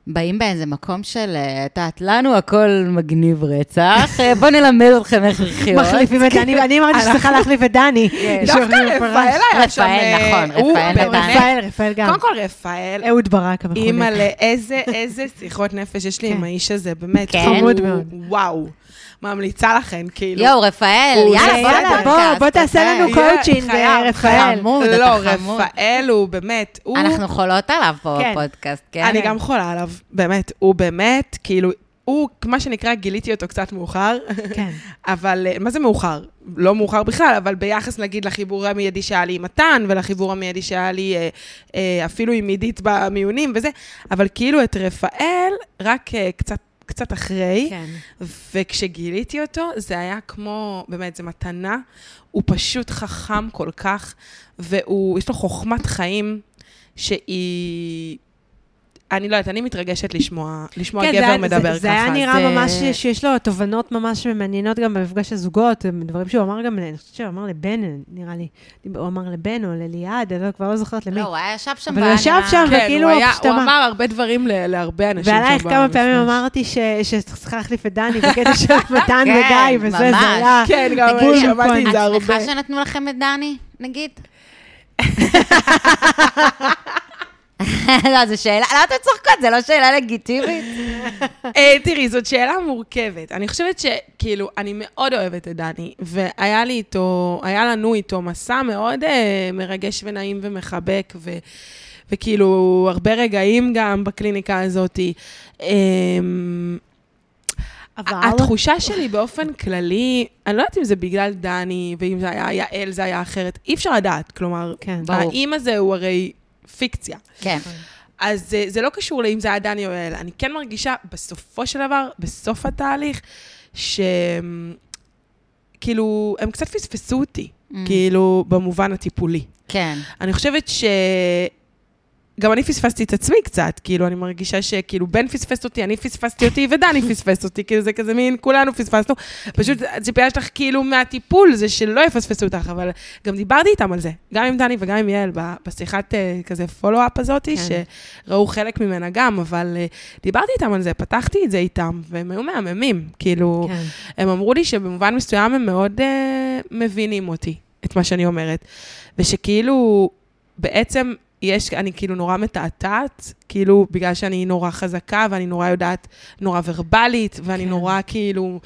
באים באיזה מקום של, אה, את יודעת, לנו הכל מגניב רצח, אה, בואו נלמד אתכם איך לחיות. מחליפים את דני, אני אמרתי שצריכה להחליף את דני. דווקא רפאל היה שם... רפאל, אה, נכון, רפאל באמת- נתן. רפאל, רפאל גם. קודם כל, רפאל, אהוד ברק המחונק. אימא'לה, איזה, איזה שיחות נפש יש לי כן. עם האיש הזה, באמת. כן. חמוד מאוד. וואו. ממליצה לכם, כאילו. יואו, רפאל, יאללה, בוא יאללה, לפודקאסט. בוא, בוא תעשה. לנו קואוצ'ינג, חייב, רפאל. חמוד, לא, אתה חמוד. רפאל הוא באמת, הוא... אנחנו חולות עליו פה כן. בפודקאסט, כן? אני גם חולה עליו, באמת. הוא באמת, כאילו, הוא, מה שנקרא, גיליתי אותו קצת מאוחר. כן. <laughs> אבל אה, מה זה מאוחר? לא מאוחר בכלל, אבל ביחס, נגיד, לחיבור המיידי שהיה לי עם מתן, ולחיבור המיידי שהיה לי אה, אה, אפילו עם עידית במיונים וזה, אבל כאילו את רפאל, רק אה, קצת, קצת אחרי, כן. וכשגיליתי אותו, זה היה כמו, באמת, זו מתנה. הוא פשוט חכם כל כך, והוא, יש לו חוכמת חיים שהיא... אני לא יודעת, אני מתרגשת לשמוע, לשמוע כן, זה גבר היה- מדבר זה, ככה. זה היה נראה זה- ממש שיש לו תובנות ממש מעניינות גם במפגש הזוגות, דברים שהוא אמר גם, אני חושבת שהוא אמר לבן, נראה לי, הוא אמר לבן או לליעד, אני לא- כבר לא זוכרת למי. לא, הוא היה ישב שם. אבל הוא ישב שם, כן, וכאילו, הוא, היה, הוא אמר- הרבה דברים ל- להרבה אנשים שם ועלייך כמה פעמים. אמרתי ש- שצריכה להחליף את דני בקטע של <laughs> מתן כן, וגיא, וזה, זה. היה... כן, גם שמעתי נכון. את זה הרבה. את שמחה שנתנו לכם את דני, נגיד? <laughs> <laughs> לא, זו שאלה, למה אתן צוחקות? זו לא שאלה לגיטימית? <laughs> אה, תראי, זאת שאלה מורכבת. אני חושבת שכאילו, אני מאוד אוהבת את דני, והיה לי איתו, היה לנו איתו מסע מאוד אה, מרגש ונעים ומחבק, ו, וכאילו, הרבה רגעים גם בקליניקה הזאת. אה, אבל... התחושה שלי באופן כללי, אני לא יודעת אם זה בגלל דני, ואם זה היה יעל, זה היה אחרת, אי אפשר לדעת. כלומר, כן. ברור. האם הזה הוא הרי פיקציה. כן. אז אה, זה לא קשור לאם זה היה דני או יעל. אני כן מרגישה, בסופו של דבר, בסוף התהליך, ש... כאילו, הם קצת פספסו אותי, Mm. כאילו, במובן הטיפולי. כן. אני חושבת ש... גם אני פספסתי את עצמי קצת, כאילו, אני מרגישה שכאילו בן פספס אותי, אני פספסתי אותי ודני פספס אותי, כאילו זה כזה מין, כולנו פספסנו. פשוט הציפייה שלך כאילו מהטיפול זה שלא יפספסו אותך, אבל גם דיברתי איתם על זה, גם עם דני וגם עם יעל, בשיחת אה, כזה פולו-אפ הזאתי, כן. שראו חלק ממנה גם, אבל אה, דיברתי איתם על זה, פתחתי את זה איתם, והם היו מהממים, כאילו, כן. הם אמרו לי שבמובן מסוים הם מאוד uh, מבינים אותי, את מה שאני אומרת. ושכאילו, בעצם יש, אני כאילו נורא מתעתעת, כאילו, בגלל שאני נורא חזקה, ואני נורא יודעת, נורא ורבלית, ואני כן. נורא כאילו,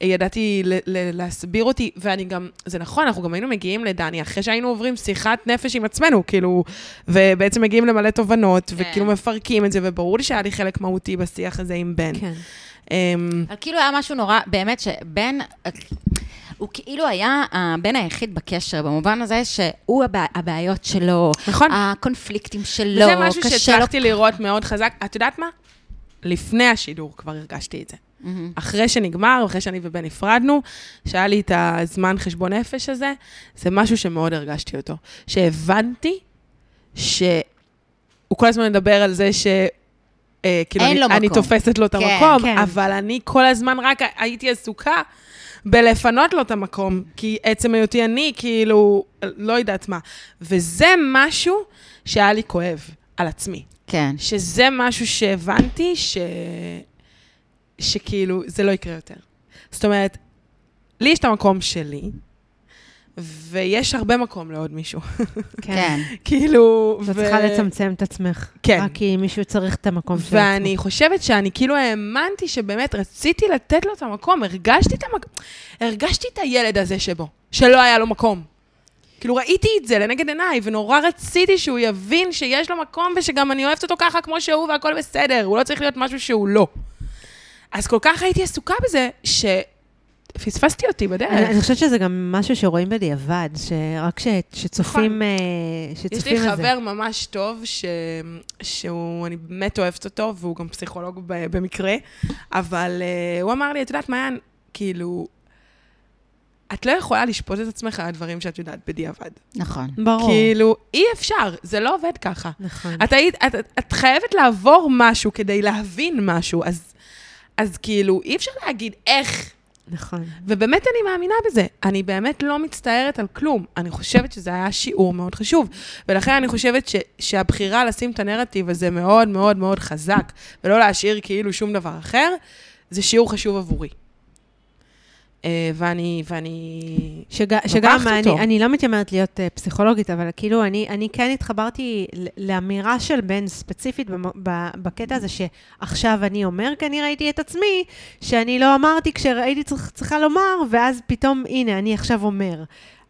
ידעתי ל- ל- להסביר אותי, ואני גם, זה נכון, אנחנו גם היינו מגיעים לדני, אחרי שהיינו עוברים שיחת נפש עם עצמנו, כאילו, ובעצם מגיעים למלא תובנות, כן. וכאילו מפרקים את זה, וברור לי שהיה לי חלק מהותי בשיח הזה עם בן. כן. אמ, אבל כאילו היה משהו נורא, באמת, שבן, הוא כאילו היה הבן היחיד בקשר, במובן הזה שהוא הבע, הבעיות שלו, נכון. הקונפליקטים שלו, וזה משהו קשה לו. שהצלחתי לראות מאוד חזק. את יודעת מה? לפני השידור כבר הרגשתי את זה. מהמם. אחרי שנגמר, אחרי שאני ובן נפרדנו, שהיה לי את הזמן חשבון נפש הזה, זה משהו שמאוד הרגשתי אותו. שהבנתי שהוא כל הזמן מדבר על זה ש... אה, כאילו, אין אני, לו אני מקום. תופסת לו את כן, המקום, כן. אבל אני כל הזמן רק הייתי עסוקה בלפנות לו את המקום, כי עצם היותי אני, כאילו, לא יודעת מה. וזה משהו שהיה לי כואב על עצמי. כן. שזה משהו שהבנתי ש... שכאילו, זה לא יקרה יותר. זאת אומרת, לי יש את המקום שלי, ויש הרבה מקום לעוד מישהו. כן. כאילו... את צריכה לצמצם את עצמך. כן. רק כי מישהו צריך את המקום שלו. ואני חושבת שאני כאילו האמנתי שבאמת רציתי לתת לו את המקום, הרגשתי את המקום, הרגשתי את הילד הזה שבו, שלא היה לו מקום. כאילו ראיתי את זה לנגד עיניי, ונורא רציתי שהוא יבין שיש לו מקום ושגם אני אוהבת אותו ככה כמו שהוא והכל בסדר, הוא לא צריך להיות משהו שהוא לא. אז כל כך הייתי עסוקה בזה, שפספסתי אותי בדרך. אני, אני חושבת שזה גם משהו שרואים בדיעבד, שרק ש, שצופים, אה, נכון. יש שצופים לי זה. חבר ממש טוב, ש... שהוא, אני באמת אוהבת אותו, והוא גם פסיכולוג ב... במקרה, אבל uh, הוא אמר לי, את יודעת, מעיין, כאילו, את לא יכולה לשפוט את עצמך על הדברים שאת יודעת בדיעבד. נכון. ברור. כאילו, אי אפשר, זה לא עובד ככה. נכון. את, היית, את, את, את חייבת לעבור משהו כדי להבין משהו, אז, אז כאילו, אי אפשר להגיד איך. נכון. ובאמת אני מאמינה בזה. אני באמת לא מצטערת על כלום. אני חושבת שזה היה שיעור מאוד חשוב. ולכן אני חושבת ש, שהבחירה לשים את הנרטיב הזה מאוד מאוד מאוד חזק, ולא להשאיר כאילו שום דבר אחר, זה שיעור חשוב עבורי. אה, ואני, ואני... שג, שגם, אני, אותו. אני לא מתיימרת להיות uh, פסיכולוגית, אבל כאילו, אני, אני כן התחברתי לאמירה של בן ספציפית במ- ב- בקטע הזה, שעכשיו אני אומר, כי אני ראיתי את עצמי, שאני לא אמרתי כשהייתי צריכה לומר, ואז פתאום, הנה, אני עכשיו אומר.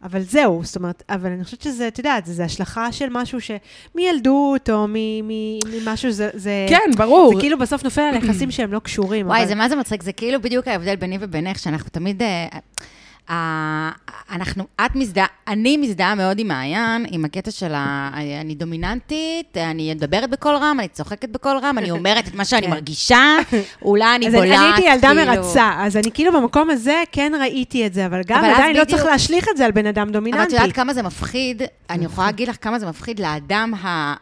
אבל זהו, זאת אומרת, אבל אני חושבת שזה, את יודעת, זה השלכה של משהו שמילדות, או ממשהו, זה, זה, כן, ברור. זה כאילו בסוף נופל על יחסים שהם לא קשורים. וואי, אבל- זה מה זה מצחיק, זה כאילו בדיוק ההבדל ביני ובינך, שאנחנו תמיד... אה, אנחנו, את מזדהה, אני מזדהה מאוד עם מעיין, עם הקטע של ה... אני דומיננטית, אני מדברת בקול רם, אני צוחקת בקול רם, אני אומרת את מה שאני כן. מרגישה, אולי אני אז בולעת, אני הייתי ילדה כאילו- מרצה, אז אני כאילו במקום הזה כן ראיתי את זה, אבל גם אז עדיין לא צריך להשליך את זה על בן אדם אבל את דומיננטי. יודעת כמה זה מפחיד? אני יכולה להגיד לך כמה זה מפחיד לאדם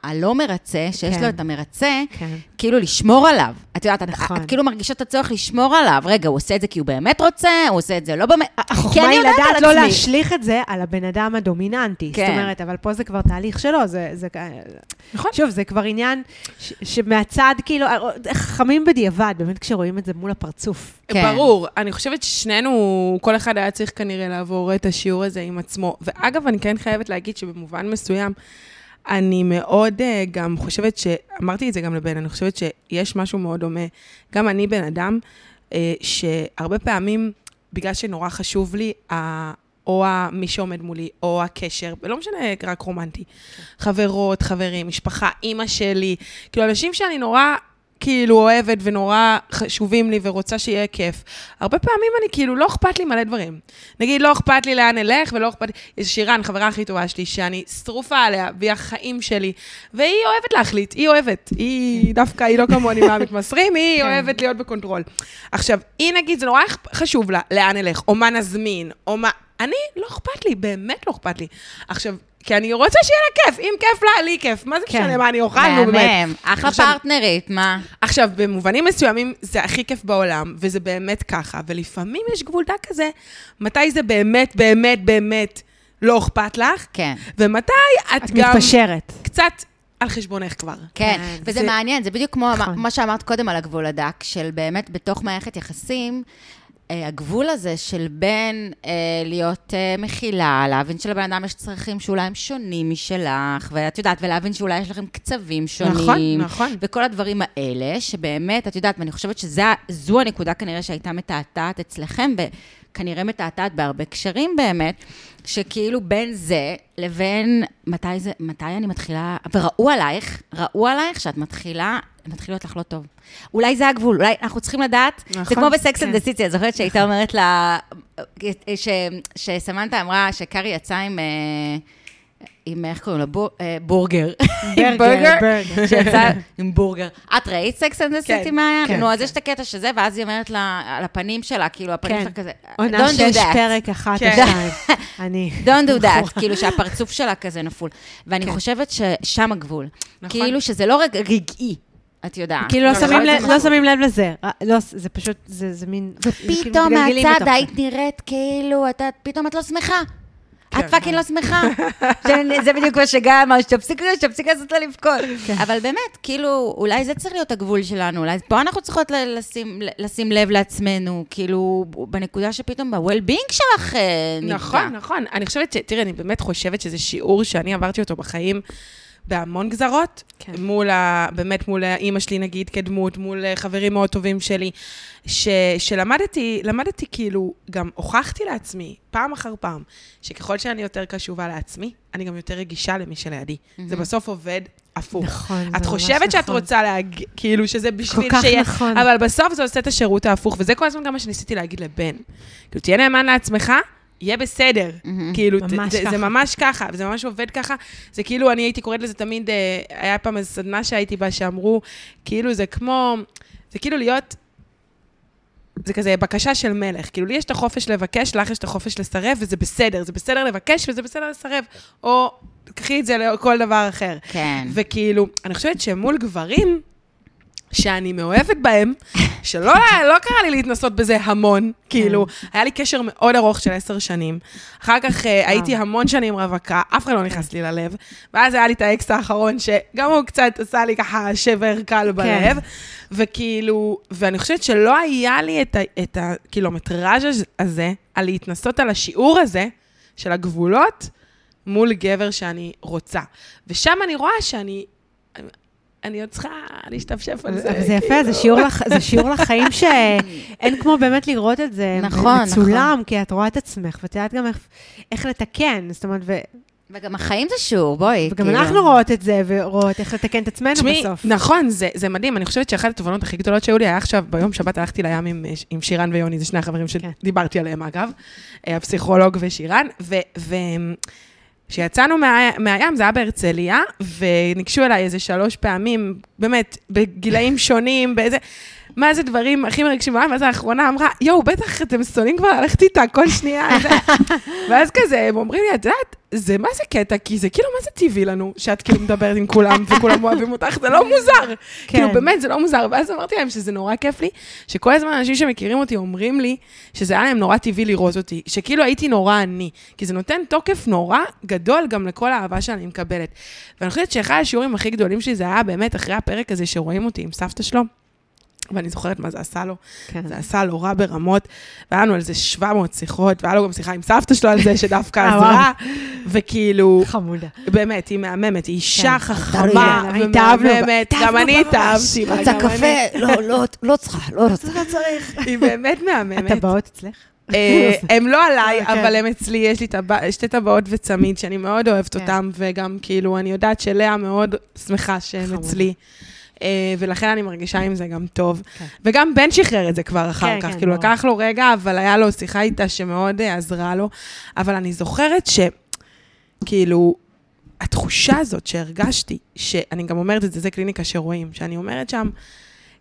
הלא מרצה, שיש כן. לו את המרצה, כן. כאילו לשמור עליו. את יודעת, את- נכון. את כאילו מרגישה את הצורך לשמור עליו. רגע, הוא עושה את זה כי הוא באמת רוצה, הוא עושה את זה לא באמת... כי החוכמה אני היא יודעת לדעת לא עצמי. להשליך את זה על הבן אדם הדומיננטי. כן. זאת אומרת, אבל פה זה כבר תהליך שלו, זה... זה- נכון. שוב, זה כבר עניין ש- שמהצד, כאילו, חכמים בדיעבד, באמת כשרואים את זה מול הפרצוף. כן. ברור. אני חושבת ששנינו, כל אחד היה צריך כנראה לעבור את השיעור הזה עם עצמו. ואגב, אני כן חייבת להגיד שבמובן מסוים, אני מאוד uh, גם חושבת ש... אמרתי את זה גם לבן, אני חושבת שיש משהו מאוד דומה. גם אני בן אדם, uh, שהרבה פעמים, בגלל שנורא חשוב לי. או מי שעומד מולי, או הקשר, ולא משנה רק רומנטי. חברות, חברים, משפחה, אימא שלי, כאילו אנשים שאני נורא כאילו אוהבת ונורא חשובים לי ורוצה שיהיה כיף. הרבה פעמים אני כאילו, לא אכפת לי מלא דברים. נגיד, לא אכפת לי לאן אלך ולא אכפת לי... יש שירן, חברה הכי טובה שלי, שאני שרופה עליה, והיא החיים שלי, והיא אוהבת להחליט, היא אוהבת. היא דווקא, היא לא כמוני <laughs> מהמתמסרים, היא כן. אוהבת להיות ב control. עכשיו, היא נגיד, זה נורא חשוב לה, לאן אלך, או מה נזמין, או מה... אני, לא אכפת לי, באמת לא אכפת לי. עכשיו, כי אני רוצה שיהיה לה כיף, אם כיף לה, לי כיף. מה זה כן. משנה מה אני אוכל, נו באמת. מהמם, אחלה עכשיו- פרטנרית, מה? עכשיו, במובנים מסוימים זה הכי כיף בעולם, וזה באמת ככה, ולפעמים יש גבול דק כזה, מתי זה באמת, באמת, באמת לא אכפת לך, כן. ומתי את, את גם מתפשרת. קצת על חשבונך כבר. כן, כן, וזה זה- מעניין, זה בדיוק כמו נכון. מה שאמרת קודם על הגבול הדק, של באמת בתוך מערכת יחסים, הגבול הזה של בין אה, להיות אה, מכילה, להבין שלבן אדם יש צרכים שאולי הם שונים משלך, ואת יודעת, ולהבין שאולי יש לכם קצבים שונים. נכון, נכון. וכל הדברים האלה, שבאמת, את יודעת, ואני חושבת שזו הנקודה כנראה שהייתה מתעתעת אצלכם, וכנראה מתעתעת בהרבה קשרים באמת, שכאילו בין זה לבין מתי זה, מתי אני מתחילה, וראו עלייך, ראו עלייך שאת מתחילה, מתחיל להיות לך לא טוב. אולי זה הגבול, אולי אנחנו צריכים לדעת, זה נכון, כמו בסקס כן. and City, את זוכרת שהייתה אומרת לה, ש- שסמנתה אמרה שקארי יצא עם... עם, איך קוראים? בר- אה, ברגר. <laughs> עם ברגר, ברגר. שיצא עם ברגר. את ראית Sex and the כן, City, מעיין? כן, נו, אז יש את הקטע שזה, ואז היא אומרת לה, על הפנים שלה, כאילו, הפנים כן. שלה כזה, עונה Don't do שש, that. פרק אחת כן. או שתיים. <laughs> אני... Don't do that, כאילו שהפרצוף שלה כזה נפול. ואני כן. חושבת ששם הגבול. נכון. כאילו שזה לא רגע רגעי, את יודעת. כאילו לא שמים זה לב- נכון. לא שמים לב לזה. אה, לא, זה פשוט, זה זה מין... כאילו פתאום מתגלגלים מהצד. היית נראית כאילו, פתאום את לא שמחה. כן. את fucking לא שמחה. <laughs> זה- בדיוק מה שגיא אמר, שתפסיק שתפסיק לעשות לה לבכות. כן. אבל באמת, כאילו, אולי זה צריך להיות הגבול שלנו, אולי פה אנחנו צריכות לשים- לשים לב לעצמנו, כאילו, בנקודה שפתאום ב-well-being שלך אה, נפגע. נכון, נכון. אני חושבת. תראי, אני באמת חושבת שזה שיעור שאני עברתי אותו בחיים בהמון גזרות. כן. מול ה... באמת מול אימא שלי, נגיד, כדמות, מול חברים מאוד טובים שלי, ש... שלמדתי, למדתי כאילו, גם הוכחתי לעצמי, פעם אחר פעם, שככל שאני יותר קשובה לעצמי, אני גם יותר רגישה למי שלידי. זה בסוף עובד הפוך. נכון, זה את ממש חושבת שאת נכון. רוצה להגיד, כאילו, שזה בשביל כך שיהיה... נכון. אבל בסוף זה עושה את השירות ההפוך, וזה כל הזמן גם מה שניסיתי להגיד לבן. כאילו, תהיה נאמן לעצמך, יהיה בסדר. כאילו, ת- ממש זה, זה ככה. ממש ככה, וזה ממש עובד ככה. זה כאילו, אני הייתי קוראת לזה תמיד, אה, היה פעם איזו סדנה שהייתי בה, שאמרו, כאילו, זה כמו, זה כאילו להיות זה כזה בקשה של מלך. כאילו, לי יש את החופש לבקש, לך יש את החופש לסרב, וזה בסדר. זה בסדר לבקש וזה בסדר לסרב. או קחי את זה לכל דבר אחר. כן. וכאילו, אני חושבת שמול גברים, שאני מאוהבת בהם, שלא לא קרה לי להתנסות בזה המון, כאילו, היה לי קשר מאוד ארוך של עשר שנים. אחר כך אה, הייתי המון שנים רווקה, אף אחד לא נכנס לי ללב, ואז היה לי את האקס האחרון, שגם הוא קצת עשה לי ככה שבר קל בלב, וכאילו, ואני חושבת שלא היה לי את, ה- את הקילומטראז' הזה, על להתנסות על השיעור הזה של הגבולות, מול גבר שאני רוצה. ושם אני רואה שאני... אני עוד צריכה להשתפשף על זה. אבל זה יפה, זה שיעור לח- זה שיעור לחיים <laughs> שאין כמו באמת לראות את זה נכון, מצולם, כי את רואה את עצמך, ואת יודעת גם איך- איך לתקן, זאת אומרת, ו- וגם החיים זה שיעור, בואי. וגם כאילו. אנחנו רואות את זה, ורואות איך לתקן את עצמנו תשמעי, בסוף. נכון, זה, זה מדהים. אני חושבת שאחת התובנות הכי גדולות שהיו לי היה עכשיו, ביום שבת הלכתי לים עם, עם שירן ויוני, זה שני החברים כן. שדיברתי עליהם, אגב, אה, הפסיכולוג ושירן, וכשיצאנו מה, מהים, זה היה בהרצליה, וניגשו אליי איזה שלוש פעמים, באמת, בגילאים שונים, באיזה... מה זה דברים הכי מרגשים בעולם, ואז האחרונה אמרה, יואו, בטח אתם שונאים כבר ללכת איתה כל שנייה. <laughs> זה." ואז כזה, הם אומרים לי, את יודעת, זה מה זה קטע? כי זה כאילו, מה זה טבעי לנו, שאת כאילו מדברת עם כולם וכולם <laughs> אוהבים אותך, זה לא מוזר. כאילו, באמת, זה לא מוזר. ואז אמרתי להם שזה נורא כיף לי, שכל הזמן אנשים שמכירים אותי אומרים לי שזה היה להם נורא טבעי לראות אותי, שכאילו הייתי נורא אני. כי זה נותן תוקף נורא גדול גם לכל האהבה שאני מקבלת. ואני חושבת שאחד השיעורים הכי גדולים שלי זה היה באמת אחרי הפרק הזה שרואים אותי עם סבתא שלו. ואני זוכרת מה זה עשה לו. כן. זה עשה לו רע ברמות, והיה לנו על זה 700 שיחות, והיה לו גם שיחה עם סבתא שלו על זה, שדווקא אה, עזרה, וכאילו, חמודה. באמת, היא מהממת, היא אישה כן. חכמה. ומהממת, גם אני התאהבתי רוצה. קפה? לא, לא, לא צריכה, לא רוצה. לא צריך. היא באמת מהממת. <laughs> הטבעות אצלך? אה, הם לא עליי, כן. אבל הם אצלי, יש לי שתי טבעות וצמיד, שאני מאוד אוהבת כן. אותם, וגם כאילו, אני יודעת שלאה מאוד שמחה שהם. אצלי. אה, ולכן אני מרגישה עם זה גם טוב. כן. וגם בן שחרר את זה כבר אחר כן, כך, כן, כאילו ברור. לקח לו רגע, אבל היה לו שיחה איתה שמאוד אה, עזרה לו. אבל אני זוכרת ש... כאילו, התחושה הזאת שהרגשתי, שאני גם אומרת את זה, זה קליניקה שרואים, שאני אומרת שם,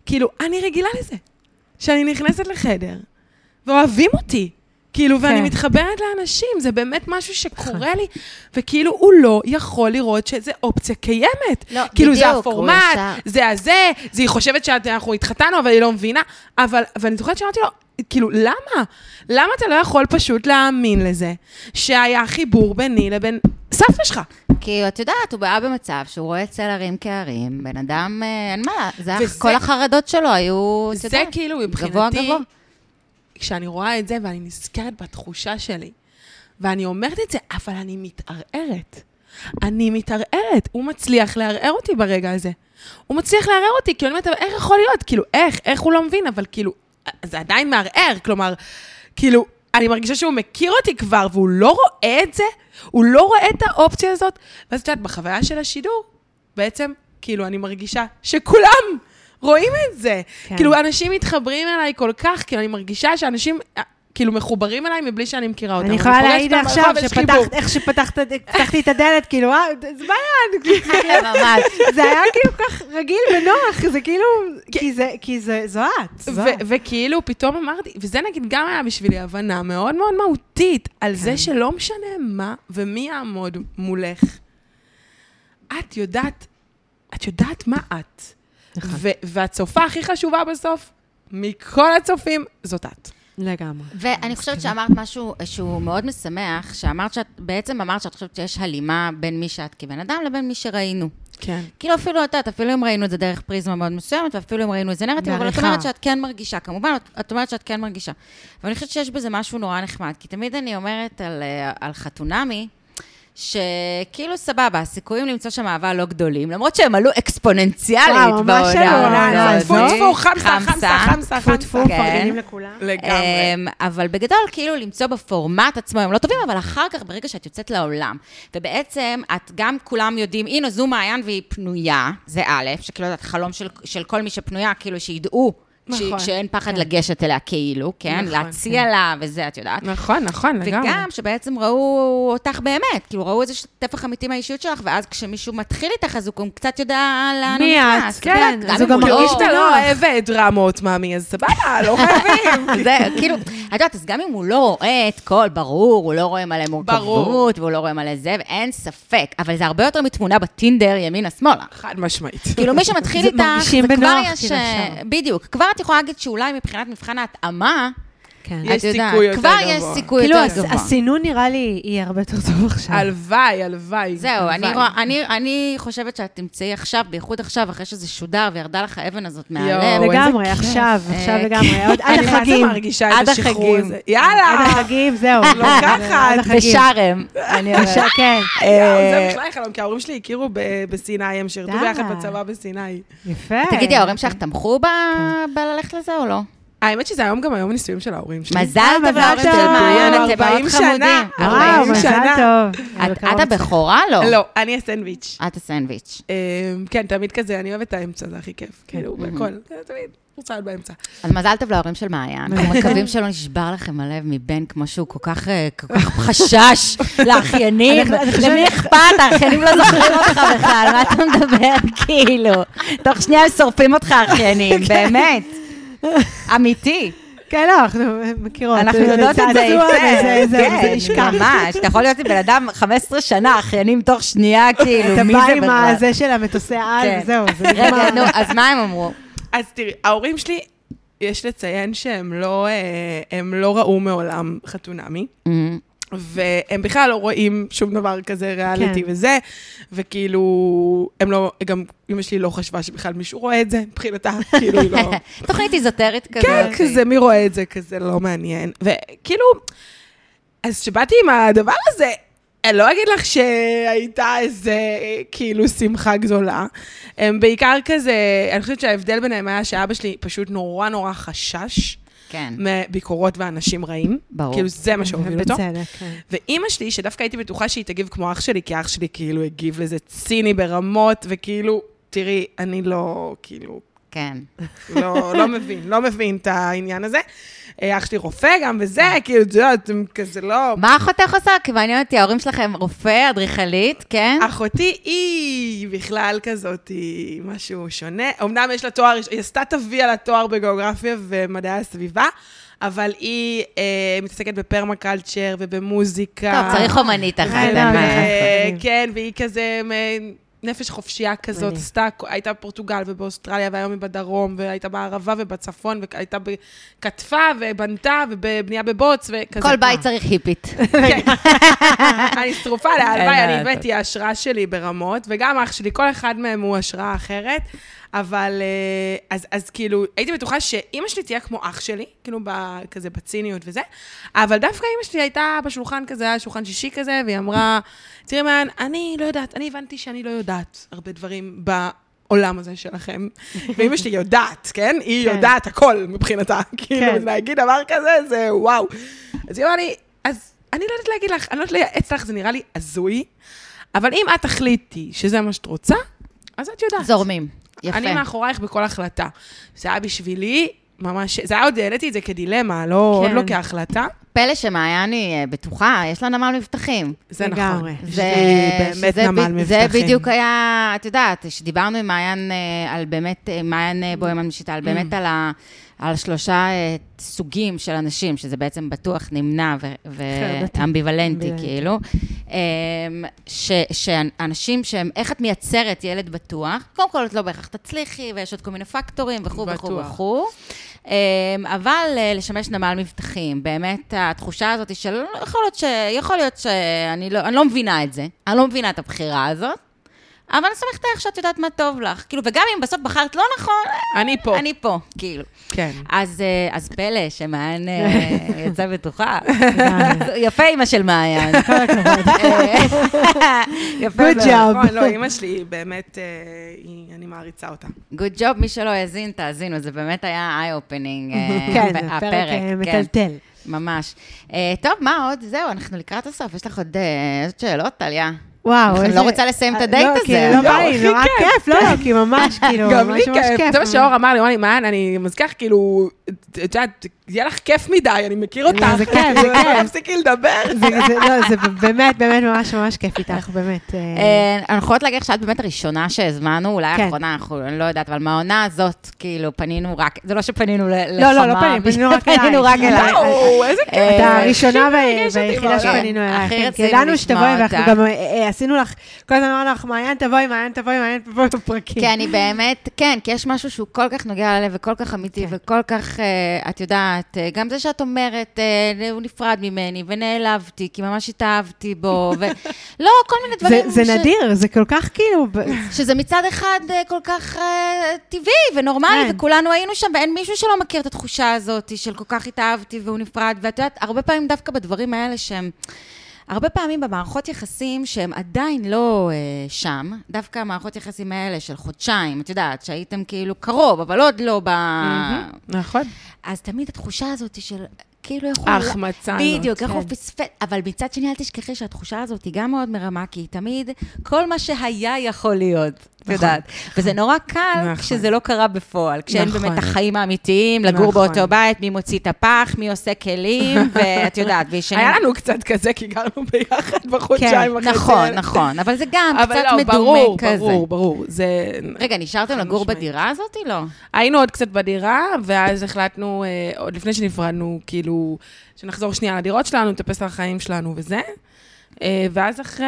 כאילו, אני רגילה לזה. שאני נכנסת לחדר, ואוהבים אותי. כאילו, ואני כן. מתחברת לאנשים, זה באמת משהו שקורה לי, וכאילו, הוא לא יכול לראות שזו אופציה קיימת. לא, כאילו, זה בדיוק, הוא הפורמט, זה הזה, זה היא חושבת שאנחנו התחתנו, אבל היא לא מבינה. אבל, ואני זוכרת שאמרתי לו, כאילו, למה? למה אתה לא יכול פשוט להאמין לזה, שהיה חיבור ביני לבין סבתא שלך? כי את יודעת, הוא היה במצב שהוא רואה צל הרים כהרים, בן אדם, אה, אין מה, זה וזה- כל החרדות שלו היו, את זה יודעת, כאילו, גבוה גבוה. כשאני רואה את זה ואני נזכרת בתחושה שלי, ואני אומרת את זה, אבל אני מתערערת. אני מתערערת. הוא מצליח לערער אותי ברגע הזה. הוא מצליח לערער אותי, כאילו, אני אומרת, "אבל איך יכול להיות? כאילו, איך? איך הוא לא מבין? אבל כאילו, זה עדיין מערער, כלומר, כאילו, אני מרגישה שהוא מכיר אותי כבר, והוא לא רואה את זה, הוא לא רואה את האופציה הזאת. ואז את יודעת, בחוויה של השידור, בעצם, כאילו, אני מרגישה שכולם רואים את זה. כן. כאילו, אנשים מתחברים אליי כל כך, כאילו, אני מרגישה שאנשים... אה, כאילו מחוברים אליי מבלי שאני מכירה אותם. אני יכולה להעיד עכשיו. שפתחת, איך שפתחת, פתחתי את הדלת, כאילו, אה, זה בעיה, <laughs> ממש. זה היה כאילו כך רגיל ונוח, זה כאילו, כי זה, כי זה, זו את. וכאילו פתאום אמרתי, וזה נגיד גם היה בשבילי הבנה מאוד מאוד מהותית, על זה כן. שלא משנה מה ומי יעמוד מולך. את יודעת, את יודעת מה את. נכון. ו- והצופה הכי חשובה בסוף, מכל הצופים, זאת את. לגמרי. ואני חושבת שאמרת משהו שהוא מאוד משמח, שאמרת שאת, בעצם אמרת שאת חושבת שיש הלימה בין מי שאת כבן אדם לבין מי שראינו. כן. כאילו אפילו, את יודעת, אפילו אם ראינו את זה דרך פריזמה מאוד מסוימת, ואפילו אם ראינו איזה נרטיב, אבל את. אומרת שאת כן מרגישה, כמובן, את, את אומרת שאת כן מרגישה. ואני חושבת שיש בזה משהו נורא נחמד, כי תמיד אני אומרת על, אה, על חתונמי, שכאילו סבבה, הסיכויים למצוא שם אהבה לא גדולים, למרות שהם עלו אקספוננציאלית וואו, ממש בעונה הזאת. טפו טפו, חמסה, חמסה, חמסה. חמסה, טפו טפו, חמסה. כן. מפרגנים לכולם. לגמרי. אמ, אבל בגדול, כאילו למצוא בפורמט עצמו, הם לא טובים, אבל אחר כך, ברגע שאת יוצאת לעולם, ובעצם את גם כולם יודעים, הנה, זו מעיין והיא פנויה, זה א', שכאילו זה חלום של כל מי שפנויה, כאילו שידעו נכון, ש- שאין פחד כן. לגשת אליה כאילו, כן? נכון, להציע לה וזה, את יודעת. נכון, נכון, לגמרי. וגם שבעצם ראו אותך באמת, כאילו ראו איזה טפח אמיתי מהאישיות שלך, ואז כשמישהו מתחיל איתך, אז הוא גם קצת יודע לאן הוא מי? נכנס. כן, אתה יודע, אז הוא גם כאילו, מרגיש אם אתה בנוח. לא אוהב דרמות, מאמי, אז סבבה, לא <laughs> חייבים. זה, כאילו, את יודעת, אז גם אם הוא לא רואה את כל, ברור, הוא לא רואה מלא מורכבות. והוא לא רואה מלא זה, ואין ספק, אבל זה הרבה יותר מתמונה בטינדר ימינה-שמאלה. חד משמעית. כאילו, מי שמתחיל <laughs> איתך, זה כבר יש... כאילו, אה. בדיוק, כבר את יכולה להגיד שאולי מבחינת מבחן ההתאמה, כן. יש סיכוי יותר כבר גבוה. יש סיכוי כאילו, יותר הס- גבוה. הסינון נראה לי יהיה הרבה יותר טוב <laughs> עכשיו. הלוואי, הלוואי. זהו, אני. רואה, אני, אני חושבת שאת תמצאי עכשיו, בייחוד עכשיו, אחרי שזה שודר וירדה לך האבן הזאת מהלב. יואו, איזה לגמרי, כיף. עכשיו, אה, עכשיו לגמרי. עוד עד אני מה זה החגים. מרגישה את עד השחרור החגים. הזה. יאללה! עד החגים, זהו. לוקחת. עד החגים. בשארם, אני <laughs> אומרת. כן, זה אה, בכלל חלום, כי ההורים שלי הכירו ב- בסיני, הם שירתו. ביחד בצבא בסיני. יפה. תגידי, ההורים שלך תמכו ב- בללכת לזה או לא? האמת שזה היום גם היום הנישואים של ההורים שלי. מזל טוב מזל טוב. מעיין, אתם 40 מאוד שנה. חמודים. וואו, 40 מזל שנה. טוב. את הבכורה? לא. לא, אני הסנדוויץ'. את הסנדוויץ'. אה, כן, תמיד כזה, אני אוהבת את האמצע, זה הכי כיף. כאילו, בכל, תמיד רוצה להיות באמצע. אז מזל טוב להורים של מעיין. אנחנו מקווים שלא נשבר לכם הלב מבן כמו שהוא כל כך אה, חשש <laughs> לאחיינים. למי אכפת? האחיינים לא זוכרים אותך בכלל, מה אתה מדבר? <laughs> כאילו. תוך שנייה הם שורפים אותך, האחיינים, <laughs> באמת. אמיתי. כן, לא, אנחנו מכירות. אנחנו יודעות את זה היטב. זה- כן, זה נשכח. ממש. אתה יכול להיות עם בן אדם 15 שנה, אחיינים תוך שנייה, כאילו, אתה מי בא זה עם בכלל? הזה של המטוסי על, כן. וזהו, זה רגע, נגמר. נו, אז מה הם אמרו? אז תראי, ההורים שלי, יש לציין שהם לא, אה, לא ראו מעולם חתונמי. והם בכלל לא רואים שום דבר כזה ריאליטי כן. וזה, וכאילו, הם לא, גם אמא שלי לא חשבה שבכלל מישהו רואה את זה, מבחינתה, <laughs> כאילו, היא לא... תוכנית איזוטרית כזאת. כן, כזה, מי רואה את זה, כזה לא מעניין. וכאילו, אז כשבאתי עם הדבר הזה, אני לא אגיד לך שהייתה איזה, כאילו, שמחה גדולה. הם בעיקר כזה, אני חושבת שההבדל ביניהם היה שאבא שלי פשוט נורא נורא חשש כן, מביקורות ואנשים רעים. ברור. כאילו, זה מה שהוביל אותו. בצדק, כן. ואימא שלי, שדווקא הייתי בטוחה שהיא תגיב כמו אח שלי, כי אח שלי כאילו הגיב לזה ציני ברמות, וכאילו, תראי, אני לא, כאילו, כן. לא, לא מבין, לא מבין את העניין הזה. אה, אח שלי רופא גם וזה, כאילו, את יודעת, כזה לא... מה אחותך עושה? כי מעניין אותי, ההורים שלכם רופא, אדריכלית, כן? אחותי היא בכלל כזאת, היא משהו שונה. אמנם יש לה תואר, היא עשתה תביא על התואר בגיאוגרפיה ומדעי הסביבה, אבל היא אה, מתעסקת בפרמקלצ'ר ובמוזיקה. טוב, צריך אומנית אחת, אה. אה, כן, והיא כזה נפש חופשייה כזאת. עשתה, הייתה בפורטוגל ובאוסטרליה, והיום היא בדרום, והייתה בערבה ובצפון, והייתה ב- כתבה ובנתה ובבנייה בבוץ, וכזה. כל בית צריך היפית. <laughs> כן. <laughs> אני שרופה עליה, הלוואי, אין אני באמת, היא ההשראה שלי ברמות, וגם אח שלי, כל אחד מהם הוא השראה אחרת. אבל אה, אז, אז כאילו, הייתי בטוחה שאימא שלי תהיה כמו אח שלי, כאילו ב, כזה בציניות וזה, אבל דווקא אימא שלי הייתה בשולחן כזה, היה שולחן שישי כזה, והיא אמרה, תראי מעיין, אני לא יודעת, אני הבנתי שאני לא יודעת הרבה דברים בעולם הזה שלכם. <laughs> ואימא שלי יודעת, כן? היא כן. יודעת הכל מבחינתה. <laughs> כאילו, כן. להגיד דבר כזה, זה וואו. אז היא אמרה לי, אז אני לא יודעת להגיד לך, אני לא יודעת לייעץ לך, זה נראה לי הזוי, אבל אם את תחליטי שזה מה שאת רוצה, אז את יודעת. זורמים. יפה. אני מאחורייך בכל החלטה. זה היה בשבילי ממש, זה היה עוד, העליתי את זה כדילמה, לא, כן. עוד לא כהחלטה. פלא שמעיין היא אה, בטוחה, יש לה נמל מבטחים. זה. נכון. זה באמת נמל מבטחים. זה בדיוק היה, את יודעת, שדיברנו עם מעיין אה, על באמת, אה, מעיין בוימן משיטה, על באמת Mm. על ה... על שלושה סוגים של אנשים, שזה בעצם בטוח, נמנע. ואמביוולנטי, אמביוולנטי. כאילו. אמ, ש- שאנשים שהם, איך את מייצרת ילד בטוח? קודם כל, את לא בהכרח תצליחי, ויש עוד כל מיני פקטורים וכו' וכו'. וכו'. אמ, אבל אה, לשמש נמל מבטחים, באמת התחושה הזאת של, יכול להיות ש... יכול להיות שאני לא, אני לא מבינה את זה, אני לא מבינה את הבחירה הזאת, אבל אני סומכת עליך שאת יודעת מה טוב לך. כאילו, וגם אם בסוף בחרת לא נכון, אני פה. אני פה, כאילו. כן. אז, אה, אז פלא שמעיין אה, <laughs> יצא בטוחה. <laughs> יפה אימא של מעיין. <laughs> אה, יפה Good מאוד. job. נכון, לא, אימא שלי, היא באמת, אני מעריצה אותה. Good job, מי שלא האזין, תאזינו, זה באמת היה אה, כן, הפ- זה פרק כן, מטלטל. ממש. טוב, מה עוד? זהו, אנחנו לקראת הסוף, יש לך עוד עוד שאלות, טליה? וואו, אני לא רוצה לסיים את אה, הדייט לא, הזה. כאילו, לא יואו, בא לי, נורא כיף. לא, לא, כי ממש, כאילו, גם לי ממש ממש כיף. כיף. זה מה שאור אמר לי, הוא אמר לי, מעיין, אני מזכיר לך, כאילו, את יודעת, יהיה לך כיף מדי, אני מכיר אותך. זה כיף, זה כיף. תפסיקי לדבר. זה, זה, לא, זה באמת, באמת ממש ממש כיף איתך, באמת. אה, אה, אנחנו יכולות להגיד לך שאת באמת הראשונה שהזמנו, אולי כן. האחרונה, אני לא יודעת, אבל מהעונה הזאת, כאילו, פנינו רק, זה לא שפנינו לחמה. לא, לא, לא פנינו, פנינו רק אלייך. <laughs> פנינו רק אלייך. וואו, איזה כיף. את אה, הראשונה והיחידה. שפנינו כן, אלייך, הכי כן, ידענו שתבואי, ואנחנו. גם אה, אה, עשינו לך, כל הזמן אמרנו לך, מעיין תבואי, מעיין תבואי, מעיין תבואי בפרקים. כי אני באמת, כן, כי יש משהו שהוא כל כך נוגע ללב וכל כך אמיתי. וכל כך, אה, את יודעת, אה, גם זה שאת אומרת, אה, הוא נפרד ממני ונעלבתי, כי ממש התאהבתי בו, ולא, כל מיני זה, דברים. זה ש- נדיר, זה כל כך כאילו... שזה מצד אחד אה, כל כך טבעי ונורמלי, כן. וכולנו היינו שם, ואין מישהו שלא מכיר את התחושה הזאת של כל כך התאהבתי והוא נפרד, ואת יודעת, הרבה פעמים דווקא בדברים האלה שהם... הרבה פעמים במערכות יחסים שהם עדיין לא אה, שם, דווקא המערכות יחסים האלה של חודשיים, את יודעת, שהייתם כאילו קרוב, אבל עוד לא ב... נכון. אז תמיד התחושה הזאת של כאילו איך הוא... ההחמצה הזאת, בדיוק, איך כן. הוא פספס, אבל מצד שני, אל תשכחי שהתחושה הזאת היא גם מאוד מרמה, כי היא תמיד, כל מה שהיה יכול להיות, את יודעת. וזה נורא קל נכון. כשזה לא קרה בפועל, כשאין נכון. באמת החיים האמיתיים, לגור נכון. באותו בית, מי מוציא את הפח, מי עושה כלים, <laughs> ואת יודעת, וישנים... היה לנו קצת כזה, כי גרנו ביחד בחודשיים וחצי. נכון, האלה. נכון, אבל זה גם אבל קצת לא, מדומה ברור, כזה. ברור, ברור. זה... רגע, נשארתם לגור. בדירה הזאת? לא. היינו עוד קצת בדירה, ואז החלטנו, אה, עוד לפני שנפרדנו, כאילו, שנחזור שנייה לדירות שלנו, נטפס על החיים שלנו וזה. אה, ואז אחרי,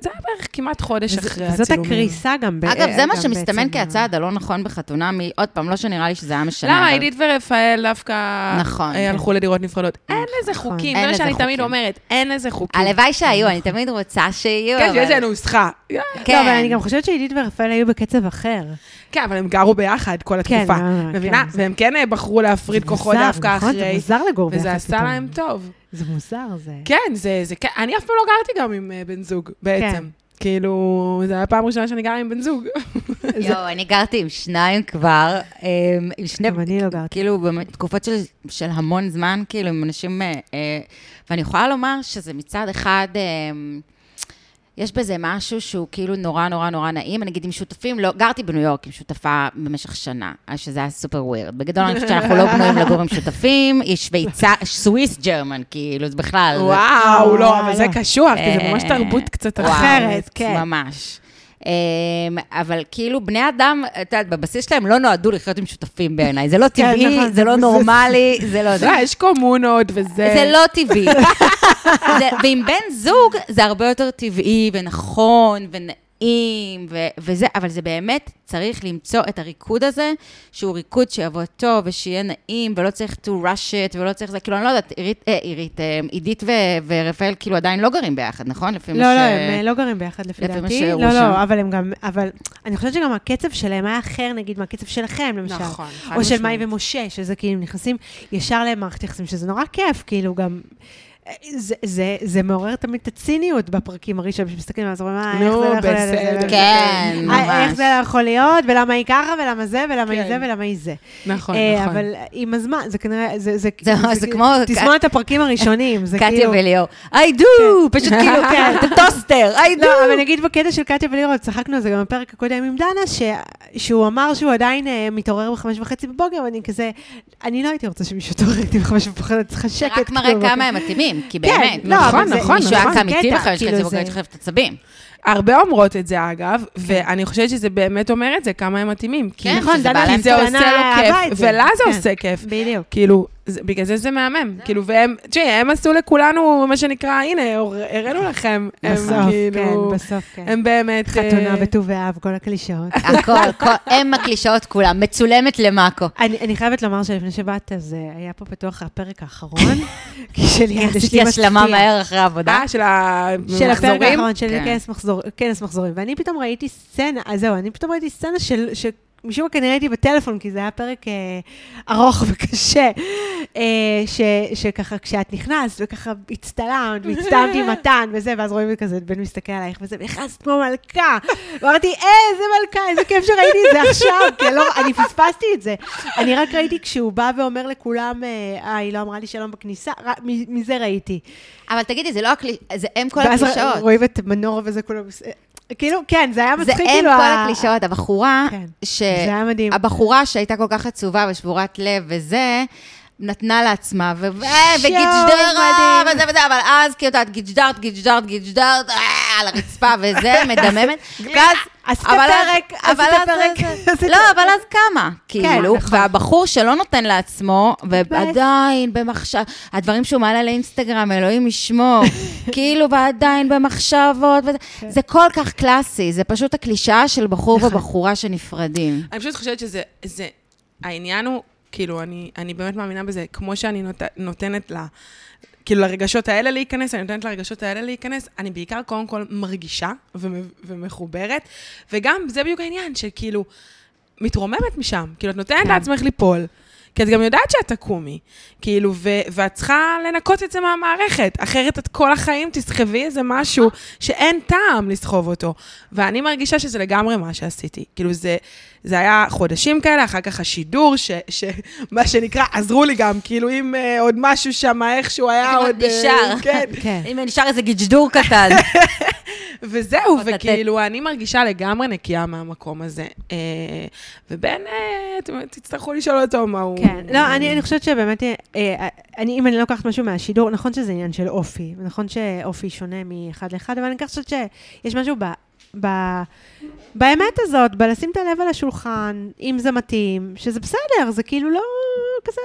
זה היה בערך כמעט חודש אחרי הצילומים. הקריסה גם. ב- אגב, זה מה שמסתמן בעצם. כהצעד הלא נכון בחתונה, עוד פעם, לא שנראה לי שזה היה משנה. למה, עידית ורפאל דווקא נכון, אה, כן. הלכו לדירות נפרדות? אין לזה נכון. חוקים, זה מה שאני תמיד. אומרת, אין לזה חוקים. הלוואי שהיו, אני תמיד רוצה שיהיו, כן. שיש לנו נוסחה. כן. לא, אבל אני גם חושבת שעידית ורפאל היו בקצב אחר. כן, אבל הם גרו ביחד כל כן, התקופה. אה, מבינה? כן, זה- והם כן אה, בחרו להפריד זה כוחות מוזר, דווקא נכון? זה אחרי. מוזר לגור ביחד וזה עשה פתאום. להם טוב. זה מוזר, זה... כן, זה, זה כן. אני אף פעם לא גרתי גם עם אה, בן זוג, בעצם. כן. כאילו, זו הייתה הפעם הראשונה שאני גרה עם בן זוג. <laughs> יואו, אני גרתי עם שניים כבר, אמ, עם שני... גם אני לא גרתי. כאילו, באמת, תקופות של, של המון זמן, כאילו, עם אנשים... אה, אה, ואני יכולה לומר שזה מצד אחד... יש בזה משהו שהוא כאילו נורא נורא נורא נעים. אני אגיד עם שותפים, לא, גרתי בניו יורק עם שותפה במשך שנה, אז שזה היה סופר ווירד. בגדול אני חושבת שאנחנו לא <laughs> בנויים לגור עם שותפים, היא שוויצה, סוויס ג'רמן, כאילו, זה בכלל... וואו, לא, אבל. זה קשוח, כי זה ממש אה, תרבות קצת אחרת, כן. ממש. אמ, אבל כאילו, בני אדם, את יודעת, בבסיס שלהם לא נועדו לחיות עם שותפים בעיניי. זה לא כן, טבעי, נכון, זה לא נורמלי, זה לא לא. יש קומונות וזה... זה לא טבעי. <laughs> ועם בן זוג זה הרבה יותר טבעי ונכון ונעים ו- וזה, אבל זה באמת צריך למצוא את הריקוד הזה, שהוא ריקוד שיבוא טוב ושיהיה נעים, ולא צריך to rush it, ולא צריך זה, כאילו, אני לא יודעת, עירית, אה, עירית, אה, עידית ו- ורפאל כאילו עדיין לא גרים ביחד, נכון? לפי מה לא, ש... לא, הם אה, לא גרים ביחד לפי לפי מה דעתי. שהראו לא, שם. לא, אבל הם גם, אבל אני חושבת שגם הקצב שלהם היה אחר, נגיד, מהקצב שלכם, למשל. נכון, חד או של משמעית. מאי ומשה, שזה כאילו נכנסים ישר למערכת יחסים, שזה נורא כיף, כאילו גם... זה, זה, זה מעורר תמיד את הציניות בפרקים הראשונים, שמסתכלים על זה, "אה, איך נו, זה לא יכול להיות. זה- כן, אה, איך ממש. זה לא יכול להיות, ולמה היא ככה, ולמה זה, ולמה היא כן. זה, ולמה היא זה. נכון, אה, נכון. אבל עם הזמן, זה כנראה, זה, זה, זה- זה כמו- תסמונת הפרקים הראשונים, זה קטיה כאילו... וליאור, I do, פשוט כאילו, <laughs> כן, טוסטר, I do. לא, אבל נגיד בקטע של קטיה וליאור, צחקנו על זה גם בפרק הקודם עם דנה, ש... שהוא אמר שהוא עדיין מתעורר בחמש וחצי בבוקר, ואני כזה, אני לא הייתי רוצה שמישהו יתעורר איתי בחמש וחצי, צריכה זה שקט. רק מראה כאילו, כמה הם מתאימים, כי כן, באמת, לא, נכון, זה- נכון, מישהו נכון. היה קם איתי כאילו חצי זה- הייתי חייבת עצבים. הרבה אומרות את זה, אגב, ואני חושבת שזה באמת אומר את זה, כמה הם מתאימים. כי- כן, נכון, כי זה דנה עושה לו כיף, זה. ולה זה כן. עושה כיף. בדיוק. כאילו, זה- בגלל זה זה מהמם. כאילו, והם, תשמעי, הם עשו לכולנו, מה שנקרא, הנה, הראינו לכם. הם בסוף, כאילו, כן, בסוף, כן. הם באמת... חתונה אה, בט"ו באב, כל הקלישאות. <laughs> הכל, כל- הם הקלישאות כולם, מצולמת למאקו. אני, אני חייבת לומר שלפני שבאת, אז אה, היה פה פתוח הפרק האחרון, <laughs> כי שלי עשיתי השלמה מהר אחרי העבודה. אה, של של הפרק המחזורים? האחרון של כן. כנס, מחזור, כנס מחזורים, ואני פתאום ראיתי סצנה, אז זהו, אני פתאום ראיתי סצנה של, ש, משום מה כנראה הייתי בטלפון, כי זה היה פרק אה, ארוך <laughs> וקשה, אה, ש, שככה כשאת נכנסת וככה הצטלמת, והצטלמת עם <laughs> מתן וזה, ואז רואים כזה, בן מסתכל עלייך וזה, ונכנסת כמו מלכה. ואמרתי, אה, איזה מלכה, איזה כיף שראיתי את זה עכשיו, כי לא, אני פספסתי את זה. אני רק ראיתי כשהוא בא ואומר לכולם, אה, אה, היא לא אמרה לי שלום בכניסה, רק מ- מזה ראיתי. אבל תגידי, זה לא הקלישאות, זה כל ואז הקלישאות. רואים את מנור וזה כולם... כאילו, כן, זה היה זה מצחיק, כאילו... כל ה- הקלישאות. הבחורה, כן, ש... זה היה מדהים. הבחורה שהייתה כל כך עצובה ושבורת לב וזה, נתנה לעצמה, ו- שואו, וגיג'דרה. וזה וזה, אבל אז כאילו, את יודעת, גיג'דרת, גיג'דרת, גיג'דרת, אה, על הרצפה וזה, <laughs> מדממת. ואז... עשית פרק, אבל עשית פרק. <laughs> לא, אבל אז כמה, כאילו, נכון. והבחור שלא נותן לעצמו, ועדיין במחשב, הדברים שהוא מעלה לאינסטגרם, אלוהים ישמור, <laughs> כאילו, ועדיין במחשבות, וזה- זה כל כך קלאסי, זה פשוט הקלישאה של בחור נכון. ובחורה שנפרדים. אני פשוט חושבת שזה, זה, העניין הוא, כאילו, אני, אני באמת מאמינה בזה, כמו שאני נות, נותנת לה, כאילו, לרגשות האלה להיכנס, אני נותנת לרגשות האלה להיכנס, אני בעיקר קודם כל מרגישה ומ- ומחוברת, וגם זה בדיוק העניין, שכאילו, מתרוממת משם, כאילו, את נותנת כן. לעצמך ליפול. כי את גם יודעת שאת תקומי, כאילו, ו- ואת צריכה לנקות את זה מהמערכת, אחרת את כל החיים תסחבי איזה משהו שאין טעם לסחוב אותו. ואני מרגישה שזה לגמרי מה שעשיתי. כאילו, זה, זה היה חודשים כאלה, אחר כך השידור, ש, ש, <laughs> מה שנקרא, עזרו לי גם, כאילו, אם uh, עוד משהו שם איכשהו היה אם עוד. אה, נשאר. כן. <laughs> כן. אם נשאר איזה גיג'דור קטן. <laughs> וזהו. וכאילו, אני מרגישה לגמרי נקייה מהמקום הזה. אה, אתם תצטרכו לשאול אותו מה הוא... כן, לא, אני, אני חושבת שבאמת, אה, אה, אני, אם אני לוקחת משהו מהשידור, נכון שזה עניין של אופי, ונכון שאופי שונה מאחד לאחד, אבל אני כך חושבת שיש משהו ב, ב, באמת הזאת, בלשים את הלב על השולחן, אם זה מתאים, שזה בסדר, זה כאילו לא כזה...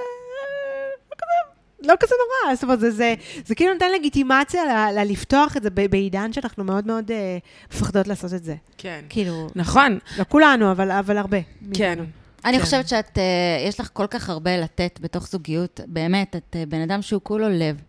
לא כזה לא כזה נורא, זאת אומרת, זה, זה, זה כאילו נותן לגיטימציה ל, ל, לפתוח את זה ב- בעידן שאנחנו מאוד מאוד אה, מפחדות לעשות את זה. כן. כאילו, נכון, לא כולנו, אבל, אבל הרבה. כן. מאיתנו. אני כן. חושבת שאת, אה, יש לך כל כך הרבה לתת בתוך זוגיות, באמת, את אה, בן אדם שהוא כולו לב.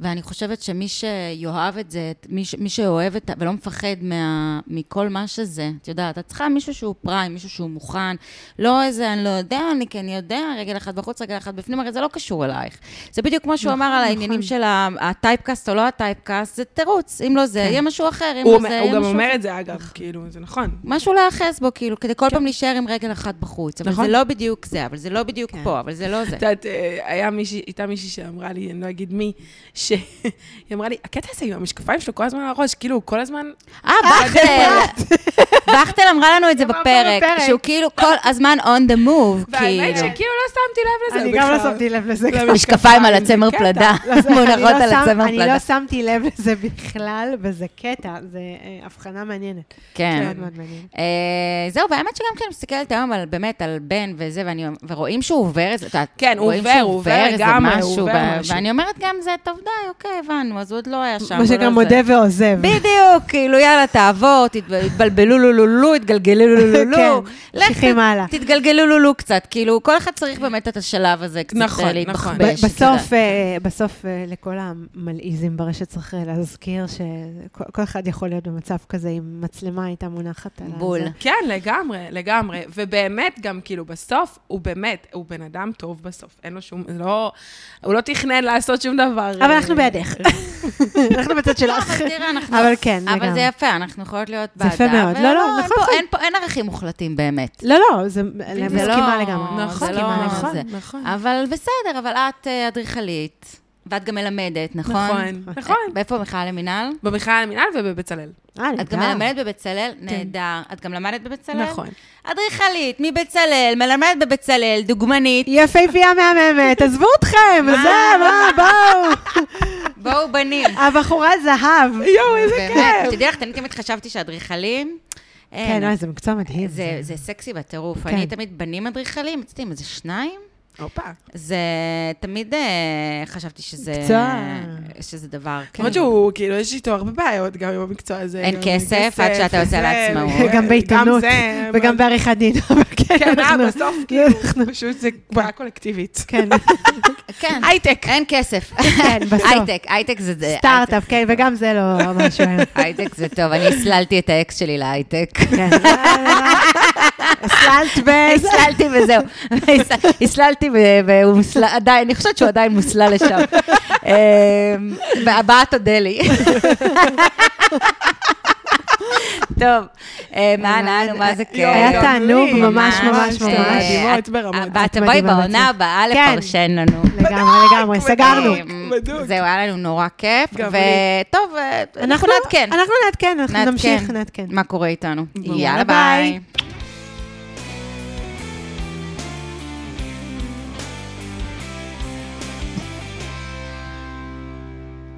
ואני חושבת שמי שיאהב את זה, מי, ש- מי שאוהב את, ולא מפחד מה, מכל מה שזה, את יודעת, את צריכה מישהו שהוא פריים, מישהו שהוא מוכן, לא איזה, אני לא יודע, אני כן יודע, רגל אחת בחוץ, רגל אחת בפנים, הרי זה לא קשור אלייך. זה בדיוק כמו שהוא נכון, אמר על נכון. העניינים של הטייפקאסט או לא הטייפקאסט, זה תירוץ, אם לא זה, כן. יהיה משהו אחר, אם הוא, לא זה, הוא יהיה גם משהו אומר. את זה, אגב, כאילו, זה נכון. משהו להיאחז בו, כאילו, כדי כל פעם להישאר עם רגל אחת בחוץ. אבל נכון. זה לא בדיוק זה, אבל זה לא בדיוק כן. פה, אבל זה לא זה. את יודעת, אה, הייתה מישהי שאמרה לי, אני לא אגיד מי, שהיא אמרה לי, הקטע הזה עם המשקפיים שלו כל הזמן על הראש, כאילו, הוא כל הזמן... אה, בכטל. בכטל אמרה לנו את זה בפרק. שהוא כאילו כל הזמן on the move, והאמת כאילו. שכאילו לא שמתי לב לזה אני גם לא. שמתי לב לזה. משקפיים על הצמר זה פלדה, לא, זה- אני מונחות לא על הצמר אני פלדה. לא שמתי לב לזה בכלל, וזה קטע, זה אה, הבחנה מעניינת. כן. אה, זהו, והאמת שגם כשאני מסתכלת היום על, באמת, על בן וזה, ואני, ורואים שהוא עובר איזה, את יודעת, כן, הוא עובר, הוא עובר לגמרי, הוא משהו, עובר משהו. ואני אומרת גם זה, טוב, די, אוקיי, הבנו, אז הוא עוד לא היה שם. מה שנקרא מודה זה. ועוזב. בדיוק, כאילו, יאללה, תעבור, תתב- התבלבלו לולולו, התגלגלו <laughs> לולולו. כן, הלאה. תתגלגלו לולו קצת, כאילו, כל אחד צריך באמת את השלב הזה, קצת נכון, אה, נכון. את יודעת. בסוף, אה, בסוף אה, לכל המלעיזים ברשת צריך להזכיר שכל כל אחד יכול להיות במצב כזה עם מצלמה הייתה מונחת על בול. הזה. כן, לגמרי, לגמרי. ובאמת, גם כאילו, בסוף, הוא באמת, הוא בן אדם טוב בסוף. אין לו שום, זה לא, הוא לא תכנן לעשות שום דבר. אבל אה, אנחנו בידך. <laughs> אנחנו בצד שלך. אבל תראה, אנחנו... אבל כן, אבל זה לגמרי. יפה, אנחנו יכולות להיות זה בעדה. יפה מאוד. לא, לא, נכון, נכון. אין ערכים מוחלטים באמת. לא, לא, זה זה מסכימה לא- לגמרי. נכון, זה לא- לגמרי. נכון, זה. נכון. אבל בסדר, אבל את אה, אדריכלית, ואת גם מלמדת, נכון? נכון, נכון. ואיפה במכלל למינהל? במכלל המינהל ובבצלאל. אה, את גם. מלמדת בבצלאל? נהדר. את גם למדת בבצלאל? נכון. אדריכלית, מבצלאל, מלמדת בבצלאל, דוגמנית. יפהפייה מהממת, <laughs> עזבו אתכם, זה, מה, בואו. <laughs> בואו בנים. הבחורה זהב. <laughs> יואו, איזה באמת, כיף. תדעי לך, אני תמיד חשבתי שאדריכלים... כן, אוי, זה מקצוע מדהים. זה, זה סקסי בטירוף. כן. אני תמיד בנים אדריכלים, יצאתי עם איזה שניים. הופה. זה תמיד אה, חשבתי שזה... מקצוע. שזה דבר... למרות שהוא, כאילו, יש איתו הרבה בעיות גם עם המקצוע הזה. אין כסף, עד שאתה יוצא וזה, לעצמאות. גם בעיתונות, וגם בעריכת דין. <laughs> כן, כן, אה, בסוף, כאילו, פשוט זה בעיה קולקטיבית. כן, <laughs> כן, הייטק. אין כסף. כן, בסוף. הייטק, הייטק זה... זה- סטארט-אפ, כן, וגם זה לא משהו היום. הייטק זה טוב, אני הסללתי את האקס שלי להייטק. <laughs> הסללת ב... הסללתי וזהו. <laughs> הסללתי והוא מוסלל, עדיין, אני חושבת שהוא עדיין מוסלל לשם. אמ, והבאה תודה לי. טוב, אה, מה נענו, מה זה כיף. היה תענוג, ממש ממש ממש. מדהימות ברמות. ואת תבואי בעונה. הבאה כן. לפרשן לנו. לגמרי, לגמרי, סגרנו. אמ. זהו, היה לנו נורא כיף. וטוב, אה, אנחנו נעדכן. אנחנו נעדכן, אנחנו. נמשיך, נעדכן. מה קורה איתנו. יאללה. ביי.